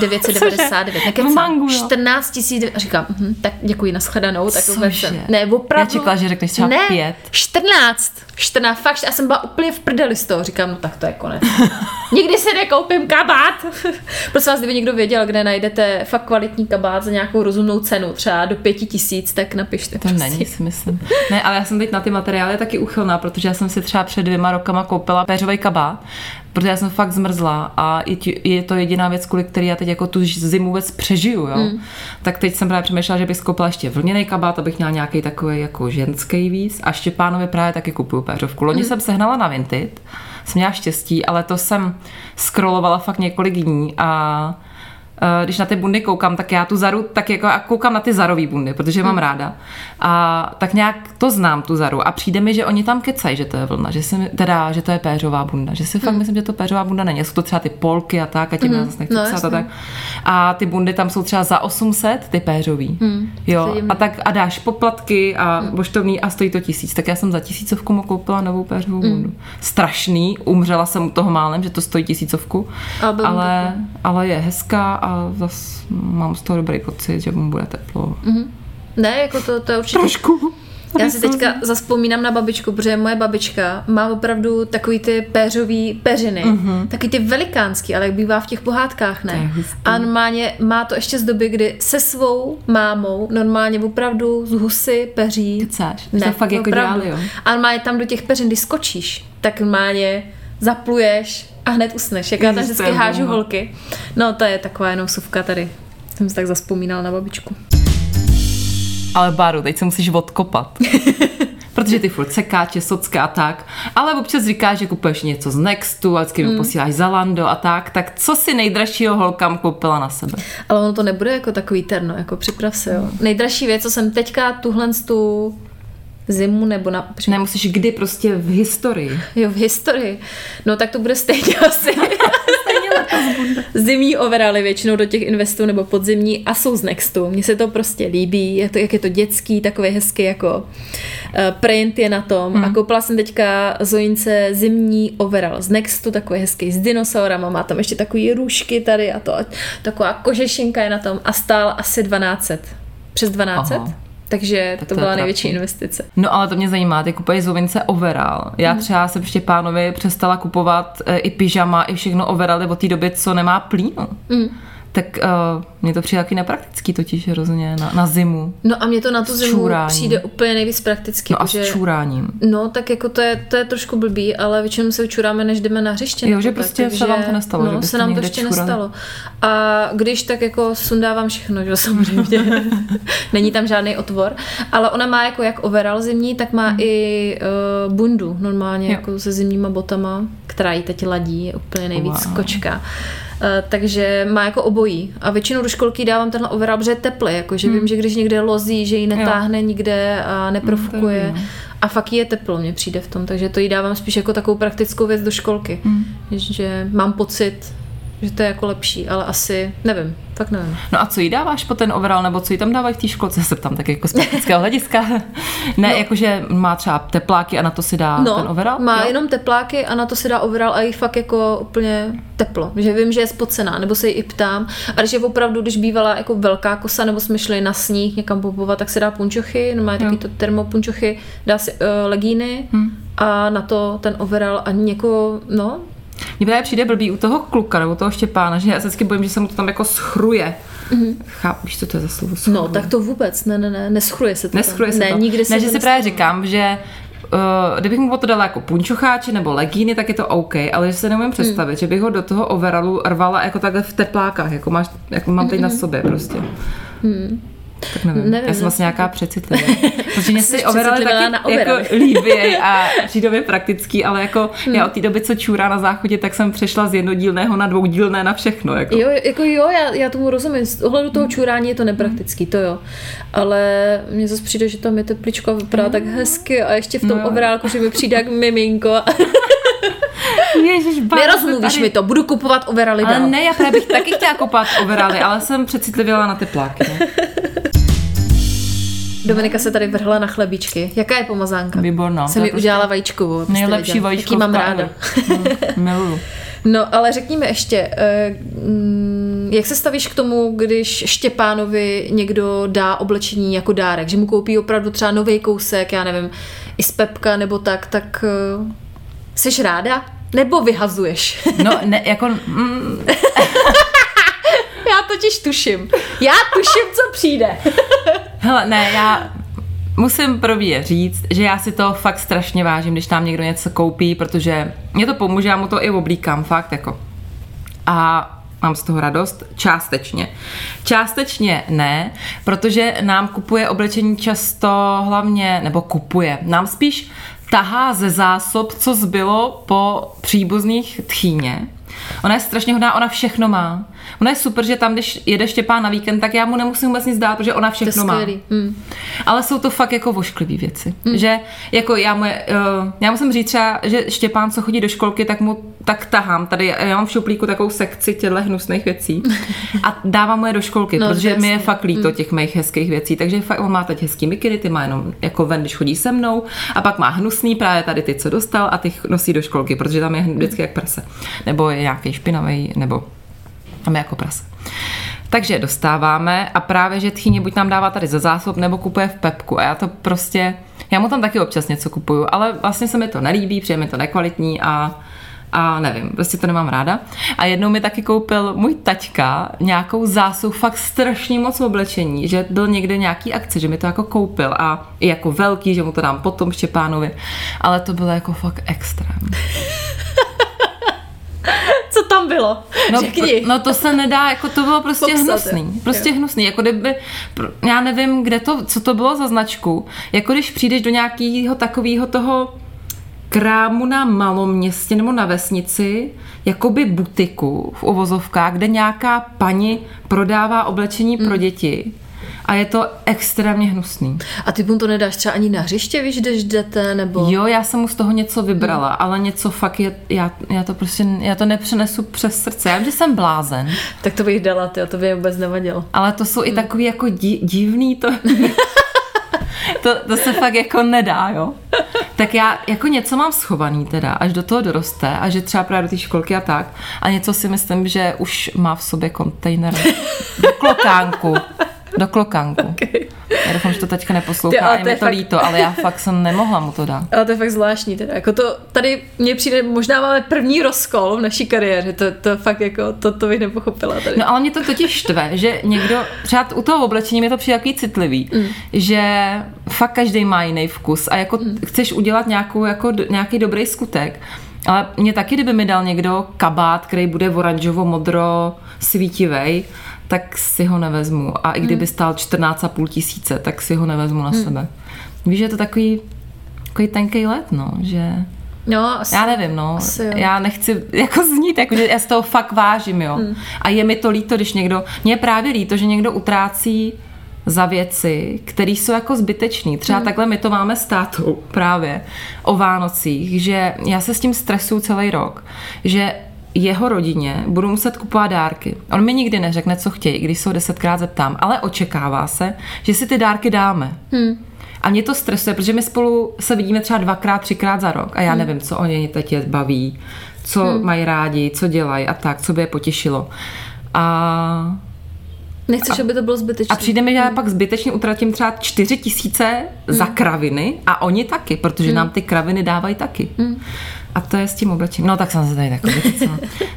999, nekecám. V mangu, jo. 14 000, a říkám, hm, tak děkuji, nashledanou. Tak Cože? jsem- Ne, opravdu. Já čekala, že řekneš třeba ne, pět. 14. 14, fakt, já jsem byla úplně v prdeli z toho. Říkám, no tak to je konec. Nikdy se nekoupím kabát. Prosím vás, kdyby někdo věděl, kde najdete fakt kvalitní kabát za nějakou rozumnou cenu, třeba do pěti tisíc, tak napište. To prosím. není, si myslím. Ne, ale já jsem teď na ty materiály taky uchylná, protože já jsem si třeba před dvěma rokama koupila péřový kabát, protože já jsem fakt zmrzla a je, to jediná věc, kvůli který já teď jako tu zimu vůbec přežiju, jo. Mm. Tak teď jsem právě přemýšlela, že bych skoupila ještě vlněný kabát, abych měla nějaký takový jako ženský víc a Štěpánovi právě taky kupuju péřovku. Loni mm. jsem sehnala na Vinted, jsem měla štěstí, ale to jsem scrollovala fakt několik dní a když na ty bundy koukám, tak já tu zaru, tak jako já koukám na ty zarový bundy, protože je mám ráda. A tak nějak to znám, tu zaru. A přijde mi, že oni tam kecají, že to je vlna, že si, teda, že to je péřová bunda. Že si fakt myslím, že to péřová bunda není. Jsou to třeba ty polky a tak, a tím mm. zase nechci No, psát a tak. A ty bundy tam jsou třeba za 800, ty péřový. Jo, to je a tak a dáš poplatky a boštovný a stojí to tisíc. Tak já jsem za tisícovku mu koupila novou péřovou bundu. Strašný, umřela jsem u toho málem, že to stojí tisícovku. Ale, ale je hezká a zas mám z toho dobrý pocit, že mu bude teplo. Ne, jako to, to je určitě... Trošku. Já si teďka zaspomínám na babičku, protože moje babička má opravdu takový ty péřový peřiny, mm-hmm. taky ty velikánský, ale jak bývá v těch pohádkách, ne? A normálně má to ještě z doby, kdy se svou mámou normálně opravdu z husy peří. Kecáš? To fakt jako dělali, jo? A normálně tam do těch peřin, kdy skočíš, tak normálně zapluješ a hned usneš. Jak já tam vždycky hážu holky. No to je taková jenom suvka tady. Jsem si tak zaspomínal na babičku. Ale Báru, teď se musíš odkopat. Protože ty furt sekáče, socka a tak. Ale občas říkáš, že kupuješ něco z Nextu a vždycky mi posíláš Zalando a tak. Tak co si nejdražšího holkám koupila na sebe? Ale ono to nebude jako takový terno, jako připrav se, jo. Nejdražší věc, co jsem teďka tuhle tu zimu nebo na, Nemusíš kdy prostě v historii. jo, v historii, no tak to bude stejně asi. Zimní overaly většinou do těch investů nebo podzimní a jsou z Nextu. Mně se to prostě líbí, je to, jak je to dětský, takový hezký jako uh, print je na tom. Hmm. A koupila jsem teďka Zojince zimní overall z Nextu, takový hezký s dinosaurama, má tam ještě takový růžky tady a to, taková kožešinka je na tom a stál asi 1200. Přes 1200. Aha. Takže Tak to to byla největší investice. No ale to mě zajímá, ty kupuješ z Ovince overall. Hmm. Já třeba jsem Štěpánovi přestala kupovat e, i pyžama, i všechno overaly od té doby, co nemá plínu. Mm. Tak uh, mně to přijde taky nepraktický totiž hrozně na, na zimu. No a mě to na tu S zimu přijde úplně nejvíc prakticky. No a s protože- čůráním. No, tak jako to je, to je trošku blbý, ale většinou se učuráme, než jdeme na hřiště. Jo, že tak, prostě se vám to nestalo, že No, byste se nám to ještě čurali. nestalo. A když tak jako sundávám všechno, že samozřejmě. Není tam žádný otvor. Ale ona má jako jak overall zimní, tak má i uh, bundu normálně, Jo. jako se zimníma botama, která jí teď ladí, je úplně nejvíc Wow. kočka. Eh, takže má jako obojí. A většinou do školky dávám tenhle overall, protože je teplý, jako, že vím, že když někde lozí, že ji netáhne nikde a neprofukuje. Hmm, a fakt je teplo, mně přijde v tom, takže to jí dávám spíš jako takovou praktickou věc do školky. Hmm. Že mám pocit, že to je jako lepší, ale asi nevím, fakt nevím. No a co jí dáváš po ten overall, nebo co jí tam dávají v té školce, se ptám tak jako z praktického hlediska. Ne, no. jakože má třeba tepláky a na to si dá No, ten overall? má Jo? jenom tepláky a na to se dá overall a jí fakt jako úplně teplo. Že vím, že je spocená, nebo se jí i ptám. A když je opravdu, když bývala jako velká kosa, nebo jsme šli na sníh někam popovat, tak se dá punčochy, no má taky to termopunčochy, dá si uh, legíny Hm. a na to ten overall a někoho, no, Mně právě přijde blbý u toho kluka nebo u toho Štěpána, že já se vždycky bojím, že se mu to tam jako schruje. Mm-hmm. Chápeš, co to je za slovo? no, Schruje. tak to vůbec, ne, ne, ne, neschruje se to. tam. Neschruje se ne, to. nikdy se ne, že si právě říkám, že Uh, kdybych mu to dala jako punčocháče nebo legíny, tak je to OK, ale že se neumím Hmm. představit, že bych ho do toho overallu rvala jako takhle v teplákách, jako, máš, jako mám teď na sobě prostě. Tak nevím. Hmm. Nevím, Já jsem vlastně zase. nějaká přecitlivá. Protože mě si overaly přecitlivá taky na jako líbí a mi praktický, ale jako já od té doby, co čůrá na záchodě, tak jsem přešla z jednodílného na dvoudílné na všechno. Jako. Jo, jako jo, já, já tomu rozumím. Z ohledu toho čurání je to nepraktický, to jo. Ale mně zase přijde, že tam je tepličko a vypadá tak hezky a ještě v tom No. no. obrálku, že mi přijde jak miminko. Se Nerozmluvíš tady. mi to, budu kupovat overaly Ale dál. ne, já bych taky chtěla kopat overaly, ale jsem přecitlivěla na tepláky. No. Dominika se tady vrhla na chlebíčky. Jaká je pomazánka? Výborná. Jsem mi prostě udělala vajíčkovou. Nejlepší věděla. vajíčko Jaký mám ráda. Mm, Miluju. No, ale řekni mi ještě, eh, mm, jak se stavíš k tomu, když Štěpánovi někdo dá oblečení jako dárek, že mu koupí opravdu třeba nový kousek, já nevím, i z Pepka nebo tak, tak eh, jsi ráda? Nebo vyhazuješ? No, ne, jako, mm, totiž tuším. Já tuším, co přijde. hele, ne, já musím prvě říct, že já si to fakt strašně vážím, když tam někdo něco koupí, protože mě to pomůže, já mu to i oblíkám, fakt, jako. A mám z toho radost, částečně. Částečně ne, protože nám kupuje oblečení často hlavně, nebo kupuje, nám spíš tahá ze zásob, co zbylo po příbuzných tchýně. Ona je strašně hodná, ona všechno má. Ona je super, že tam, když jede Štěpán na víkend, tak já mu nemusím vůbec nic dát, protože ona všechno má. Hm. Ale jsou to fakt jako vošklivý věci. Mm. Že jako já, moje, uh, já musím říct třeba, že Štěpán, co chodí do školky, tak mu tak tahám. Tady já mám v šuplíku takovou sekci těchto hnusných věcí a dávám mu je do školky, No, protože mi je fakt líto těch mých hezkých věcí. Takže fakt on má teď hezký mikiny, ty má jenom jako ven, když chodí se mnou a pak má hnusný právě tady ty, co dostal a ty nosí do školky, protože tam je vždycky jak prase. Nebo je nějaký špinavý, nebo tam je jako prase. Takže dostáváme a právě, že tchyně buď nám dává tady ze zásob, nebo kupuje v Pepku a já to prostě, já mu tam taky občas něco kupuju, ale vlastně se mi to nelíbí, přijde mi to nekvalitní a a nevím, prostě to nemám ráda. A jednou mi taky koupil můj taťka nějakou zásobu fakt strašně moc oblečení, že byl někde nějaký akce, že mi to jako koupil a i jako velký, že mu to dám potom Štěpánovi, ale to bylo jako fakt extrém. Co tam bylo? No, Řekni. no to se nedá, jako to bylo prostě Popsat, hnusný. Prostě Jo. hnusný. Jako kdyby, já nevím, kde to, co to bylo za značku. Jako když přijdeš do nějakého takového toho krámu na maloměstě nebo na vesnici, jakoby butiku v uvozovkách, kde nějaká paní prodává oblečení Mm. pro děti. A je to extrémně hnusný. A ty mu to nedáš třeba ani na hřiště, víš, když jdete, nebo... Jo, já jsem mu z toho něco vybrala, Mm. ale něco fakt je, já, já to prostě, já to nepřenesu přes srdce. Já vím, že jsem blázen, Tak to bych dala, ty, to by vůbec nevadilo. Ale to jsou i takový jako di- divný, to, to, to se fakt jako nedá, jo. Tak já jako něco mám schovaný teda, až do toho doroste a že třeba právě do té školky a tak a něco si myslím, že už má v sobě kontejner do klokánku. Do klokánku. Okay. Já doufám, že to teďka Ty, neposlouchá ale a je to je to fakt- líto, ale já fakt jsem nemohla mu to dát. Ale to je fakt zvláštní teda. Jako to, tady mně přijde, možná máme první rozkol v naší kariéře. To, to fakt jako, to, to bych nepochopila tady. No ale mě to totiž štve, že někdo, třeba u toho oblečení mi to přijde takový citlivý, mm. že fakt každý má jiný vkus a jako mm. chceš udělat nějakou, jako, nějaký dobrý skutek. Ale mě taky, kdyby mi dal někdo kabát, který bude oranžovo-modro svítivej, tak si ho nevezmu. A i kdyby stál 14,5 tisíce, tak si ho nevezmu na sebe. Víš, že je to takový, takový tenký let, no, že No, asi, Já nevím, no. Asi jo. Já nechci jako znít, jako, že já z toho fakt vážím, jo. Hmm. A je mi to líto, když někdo, mně je právě líto, že někdo utrácí za věci, které jsou jako zbytečný. Třeba hmm. takhle my to máme s tátou právě o Vánocích, že já se s tím stresuju celý rok, že jeho rodině budu muset kupovat dárky. On mi nikdy neřekne, co chtějí, když se ho desetkrát zeptám, ale očekává se, že si ty dárky dáme. Hmm. A mě to stresuje, protože my spolu se vidíme třeba dvakrát, třikrát za rok a já nevím, co oni teď je baví, co hmm. mají rádi, co dělají a tak, co by je potěšilo. A Nechceš, aby to bylo zbytečné. a přijde mi, že já pak zbytečně utratím třeba 4 tisíce za kraviny a oni taky, protože nám ty kraviny dávají taky. A to je s tím oblečením. No tak jsem se tady takový.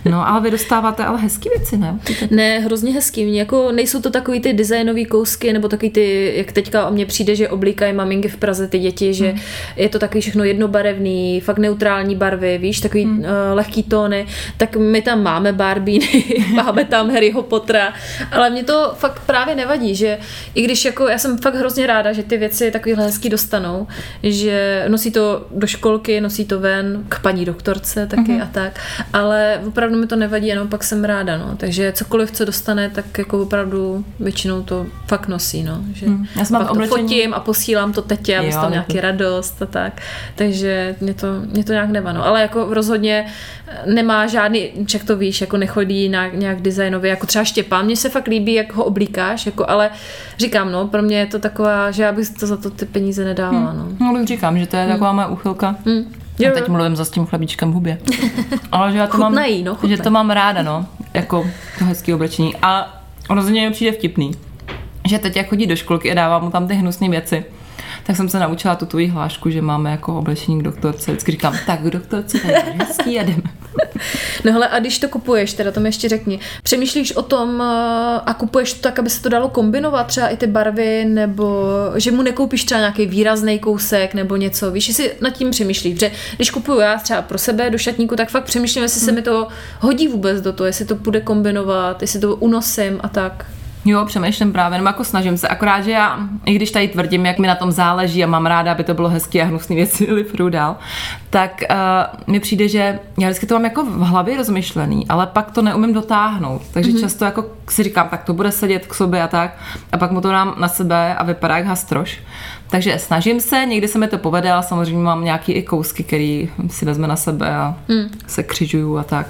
No ale vy dostáváte ale hezký věci, ne? Ne, hrozně hezký. Mně Jako nejsou to takový ty designové kousky, nebo takový ty, jak teďka o mně přijde, že oblíkají maminky v Praze ty děti, že Hmm. je to takový všechno jednobarevný, fakt neutrální barvy, víš, takový Hmm. uh, lehký tóny. Tak my tam máme Barbíny, máme tam Harryho Pottera, ale mě to fakt právě nevadí, že i když jako já jsem fakt hrozně ráda, že ty věci takovýhle hezký dostanou, že nosí to do školky, nosí to ven k paní doktorce taky Mhm. a tak, ale opravdu mi to nevadí, jenom pak jsem ráda, no. Takže cokoliv, co dostane, tak jako opravdu většinou to fakt nosí, no. Že Hmm. Já jsem pak to oblečení- fotím a posílám to tetě, aby to- nějaký radost a tak. Takže mě to, mě to nějak nevano. Ale jako rozhodně nemá žádný, čak to víš, jako nechodí nějak, nějak designově, jako třeba Štěpán. Mně se fakt líbí, jak ho oblíkáš, jako, ale říkám, no, pro mě je to taková, že já bych to za to ty peníze nedávala, no. No, tak říkám, že to je taková moje úchylka. Hmm. A teď mluvím za s tím chlebíčkem v hubě. Ale že já to Chutnají, mám, no, že to mám ráda, no. Jako to hezké oblečení. A rozhodně mi přijde vtipný, že teď jak chodí do školky a dávám mu tam ty hnusné věci, tak jsem se naučila tu tvoji hlášku, že máme jako oblečení k doktorce. Vždycky říkám, tak k doktorce, hezký a jdeme. No hele, a když to kupuješ, teda to mi ještě řekni, přemýšlíš o tom eh, a kupuješ to tak, aby se to dalo kombinovat, třeba i ty barvy, nebo že mu nekoupíš třeba nějaký výrazný kousek nebo něco, víš, jestli nad tím přemýšlíš, protože když kupuju já třeba pro sebe do šatníku, tak fakt přemýšlím, jestli se mi to hodí vůbec do toho, jestli to bude kombinovat, jestli to unosím a tak. Jo, přemýšlím právě, nebo jako snažím se. Akorát, že já, i když tady tvrdím, jak mi na tom záleží a mám ráda, aby to bylo hezké a hnusné věci furt dál, tak uh, mi přijde, že já vždycky to mám jako v hlavě rozmyšlený, ale pak to neumím dotáhnout. Takže mm-hmm. často jako si říkám, tak to bude sedět k sobě a tak, a pak mu to dám na sebe a vypadá jak hastroš. Takže snažím se, někdy se mi to povede, ale samozřejmě mám nějaký i kousky, který si vezme na sebe a mm. se křižuju a tak.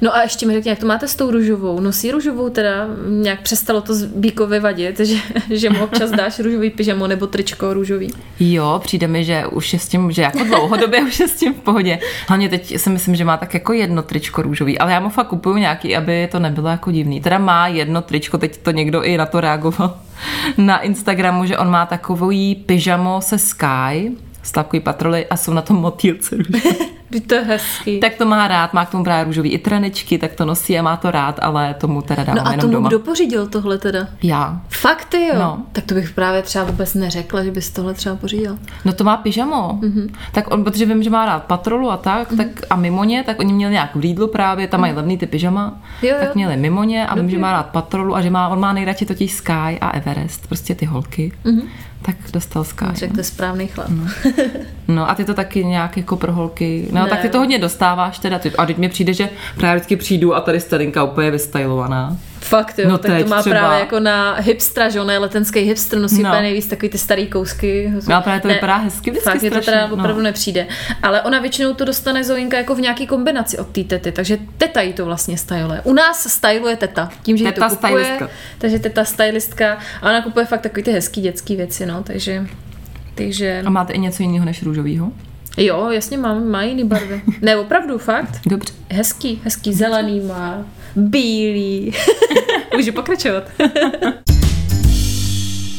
No a ještě mi řekni, jak to máte s tou růžovou? Nosí růžovou teda? Nějak přestalo to Bíkovi vadit, že, že mu občas dáš růžový pyžamo nebo tričko růžový? Jo, přijde mi, že už je s tím, že jako dlouhodobě už je s tím v pohodě. Hlavně teď si myslím, že má tak jako jedno tričko růžový, ale já mu fakt kupuju nějaký, aby to nebylo jako divný. Teda má jedno tričko, teď to někdo i na to reagoval na Instagramu, že on má takový pyžamo se Sky, stavkový patroly a jsou na tom motýlce Vždyť to je hezký. Tak to má rád, má k tomu právě růžový i treničky, tak to nosí a má to rád, ale tomu teda dávám No a jenom tomu doma. kdo pořídil tohle teda? Já. Fakt ty jo? No. Tak to bych právě třeba vůbec neřekla, že bys tohle třeba pořídil. No to má pyžamo. Mhm. Mm-hmm. Tak on, protože vím, že má rád patrolu a tak, mm-hmm. tak a mimoně, tak oni měli nějak v Lidlu právě, tam mají levný ty pyžama. Jo, jo. tak měli mimoně a vím, že má rád patrolu a že má, on má nejradši totiž Sky a Everest, prostě ty holky. Mm-hmm. Tak dostal Sky. Řekl to je správný chlap. No a ty to taky nějak jako pro holky. No Ne. tak ty to hodně dostáváš teda. Ty, a teď mi přijde, že právě vždycky přijdu a tady Stelinka úplně vystylovaná. Fakt jo, No tak to má třeba. právě jako na hipstra, že on je letenský hipster, nosí No. úplně nejvíc takový ty starý kousky. No právě to vypadá hezky vždycky Fakt mě to teda no. opravdu nepřijde. Ale ona většinou to dostane Zoinka jako v nějaký kombinaci od té tety, takže teta jí to vlastně styluje. U nás styluje teta, tím, že jí Teta to kupuje, stylistka. takže teta stylistka a ona kupuje fakt takový ty hezký dětský věci, no, takže takže A máte i něco jiného než růžovýho? jo, jasně mám, má jiný barvy. Ne, opravdu, fakt. Dobře. Hezký, hezký zelený má, bílý. Můžu pokračovat.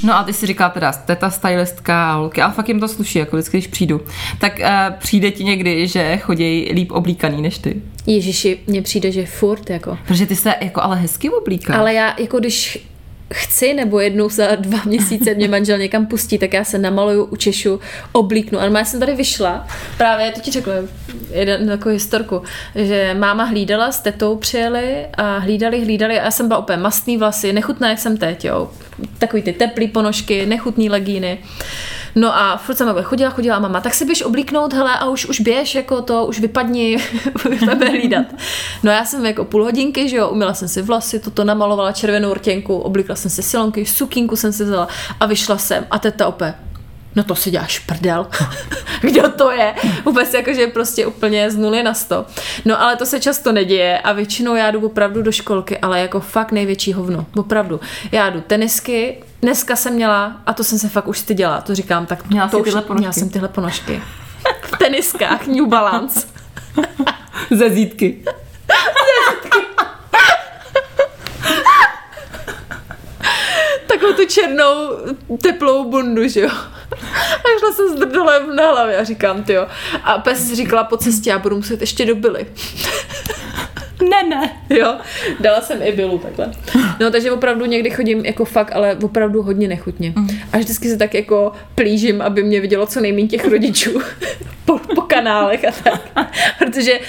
No a ty si říká teda teta stylistka a holky, ale fakt jim to sluší, jako vždycky, když přijdu. Tak uh, přijde ti někdy, že chodí líp oblíkaný než ty. Ježiši, mně přijde, že furt jako. Protože ty se jako ale hezky oblíkáš. Ale já, jako když chci, nebo jednou za dva měsíce mě manžel někam pustí, tak já se namaluju, učešu, oblíknu. Ale já jsem tady vyšla, právě to ti řekla, jeden takovou historku, že máma hlídala, s tetou přijeli a hlídali, hlídali a já jsem byla úplně mastný vlasy, nechutná, jak jsem teď, jo. Takový ty teplý ponožky, nechutný legíny. No a furt jsem chodila, chodila a mama, tak si běž oblíknout, hele, a už, už běž, jako to, už vypadni, budeme hlídat. No já jsem jako půl hodinky, že jo, umila jsem si vlasy, toto namalovala červenou rtěnku, oblíkla jsem si silonky, sukínku jsem si vzala a vyšla jsem a teta opět, no to si děláš prdel. Kdo to je? Vůbec jakože prostě úplně z nuly na sto. No ale to se často neděje a většinou já jdu opravdu do školky, ale jako fakt největší hovno. Opravdu. Já jdu tenisky, dneska jsem měla, a to jsem se fakt už styděla, to říkám, tak Měla to už, tyhle ponožky? Měla jsem tyhle ponožky. V teniskách, New Balance. Ze zítky. Takovou tu černou teplou bundu, že jo. A šla jsem s drdolem na hlavě a říkám, ty jo. A pes říkala po cestě, já budu muset ještě do Billy. Ne, ne. Jo, dala jsem i Billu takhle. No, takže opravdu někdy chodím jako fakt, ale opravdu hodně nechutně. A vždycky se tak jako plížím, aby mě vidělo co nejméně těch rodičů po, po kanálech a tak. Protože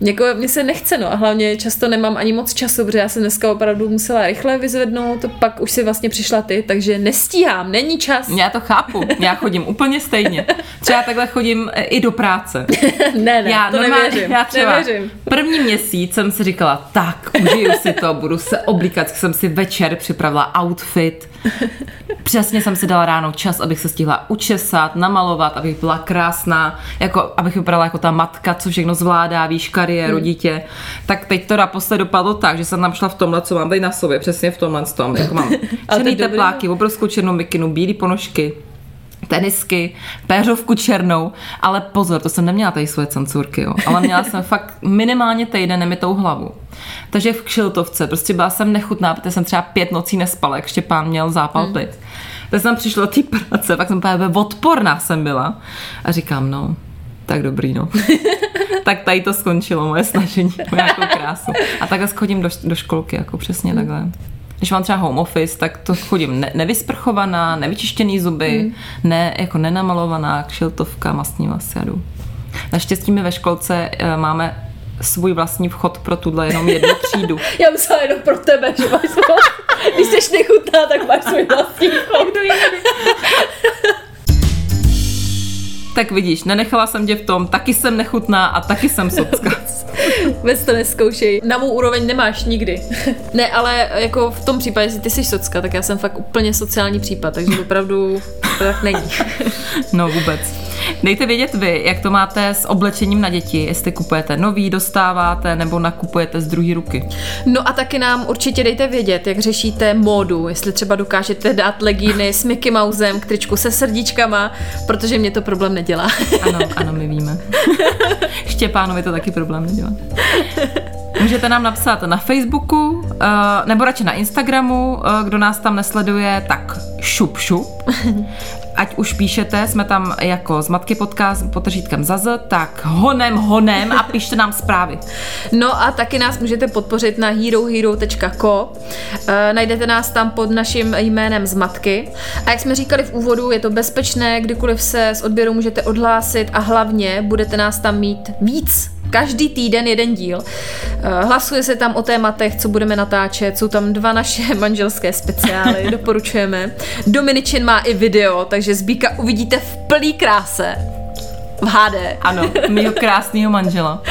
jako mě se nechce, no a hlavně často nemám ani moc času, protože já jsem dneska opravdu musela rychle vyzvednout, pak už si vlastně přišla ty, takže nestíhám, není čas. Já to chápu. Já chodím úplně stejně. Třeba takhle chodím e, i do práce. ne, ne, já to normálně, nevěřím. já třeba nevěřím. první měsíc jsem si říkala, tak, užiju si to, budu se oblíkat, jsem si večer připravila outfit. Přesně jsem si dala ráno čas, abych se stihla učesat, namalovat, abych byla krásná, jako, abych vypadala jako ta matka, co všechno zvládá, víš, kariéru, Hmm. dítě. Tak teď to naposled dopadlo tak, že jsem tam šla v tomhle, co mám tady na sobě, přesně v tomhle tom. Jako mám černý dobrý, tepláky, obrovskou černou mikinu, bílé ponožky, tenisky, péřovku černou, ale pozor, to jsem neměla tady svoje cenzurky, jo. ale měla jsem fakt minimálně týden nemitou hlavu. Takže v kšiltovce, prostě byla jsem nechutná, protože jsem třeba pět nocí nespala, jak Štěpán měl zápal plic. Tak jsem přišla do té práce, pak jsem úplně odporná jsem byla a říkám, no, tak dobrý, no. tak tady to skončilo, moje snažení o nějakou krásu. A takhle chodím do, do školky, jako přesně takhle. Když mám třeba home office, tak to chodím ne, nevysprchovaná, nevyčištěný zuby, mm. ne, jako nenamalovaná, kšiltovka, mastní vlasy a jdu. Naštěstí my ve školce e, máme svůj vlastní vchod pro tuhle jenom jednu třídu. Já myslela jenom pro tebe, že máš svůj, když jsi nechutná, tak máš svůj vlastní chod. Tak vidíš, nenechala jsem tě v tom, taky jsem nechutná a taky jsem socka. Vůbec to neskoušej. Na mou úroveň nemáš nikdy. ne, ale jako v tom případě, že ty jsi socka, tak já jsem fakt úplně sociální případ, takže opravdu to tak není. No vůbec. Dejte vědět vy, jak to máte s oblečením na děti, jestli kupujete nový, dostáváte nebo nakupujete z druhé ruky. No a taky nám určitě dejte vědět, jak řešíte módu, jestli třeba dokážete dát legíny s Mickey Mousem k tričku se srdíčkama, protože mě to problém nedělá. Ano, ano, my víme. Štěpánovi to taky problém nedělá. Můžete nám napsat na Facebooku, eh, nebo radši na Instagramu, eh, kdo nás tam nesleduje, tak šup šup. Ať už píšete, jsme tam jako z Matky podcast potržítkem zaz, tak honem, honem a píšte nám zprávy. No a taky nás můžete podpořit na herohero.co. E, najdete nás tam pod naším jménem z matky. A jak jsme říkali v úvodu, je to bezpečné, kdykoliv se z odběru můžete odhlásit a hlavně budete nás tam mít víc. Každý týden jeden díl. E, Hlasuje se tam o tématech, co budeme natáčet. Jsou tam dva naše manželské speciály, doporučujeme. Dominičin má i video, takže Zbíka uvidíte v plný kráse. V HD. Ano, mýho krásného manžela.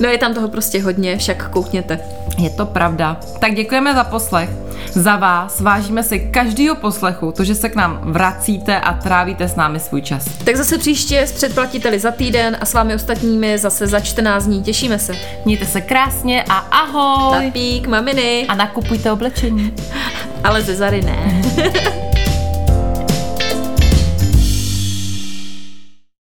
No je tam toho prostě hodně, však koukněte. Je to pravda. Tak děkujeme za poslech. Za vás vážíme si každýho poslechu, to, že se k nám vracíte a trávíte s námi svůj čas. Tak zase příště s předplatiteli za týden a s vámi ostatními zase za 14 dní. Těšíme se. Mějte se krásně a ahoj! Tapík, maminy, A nakupujte oblečení. ale ze Zary ne.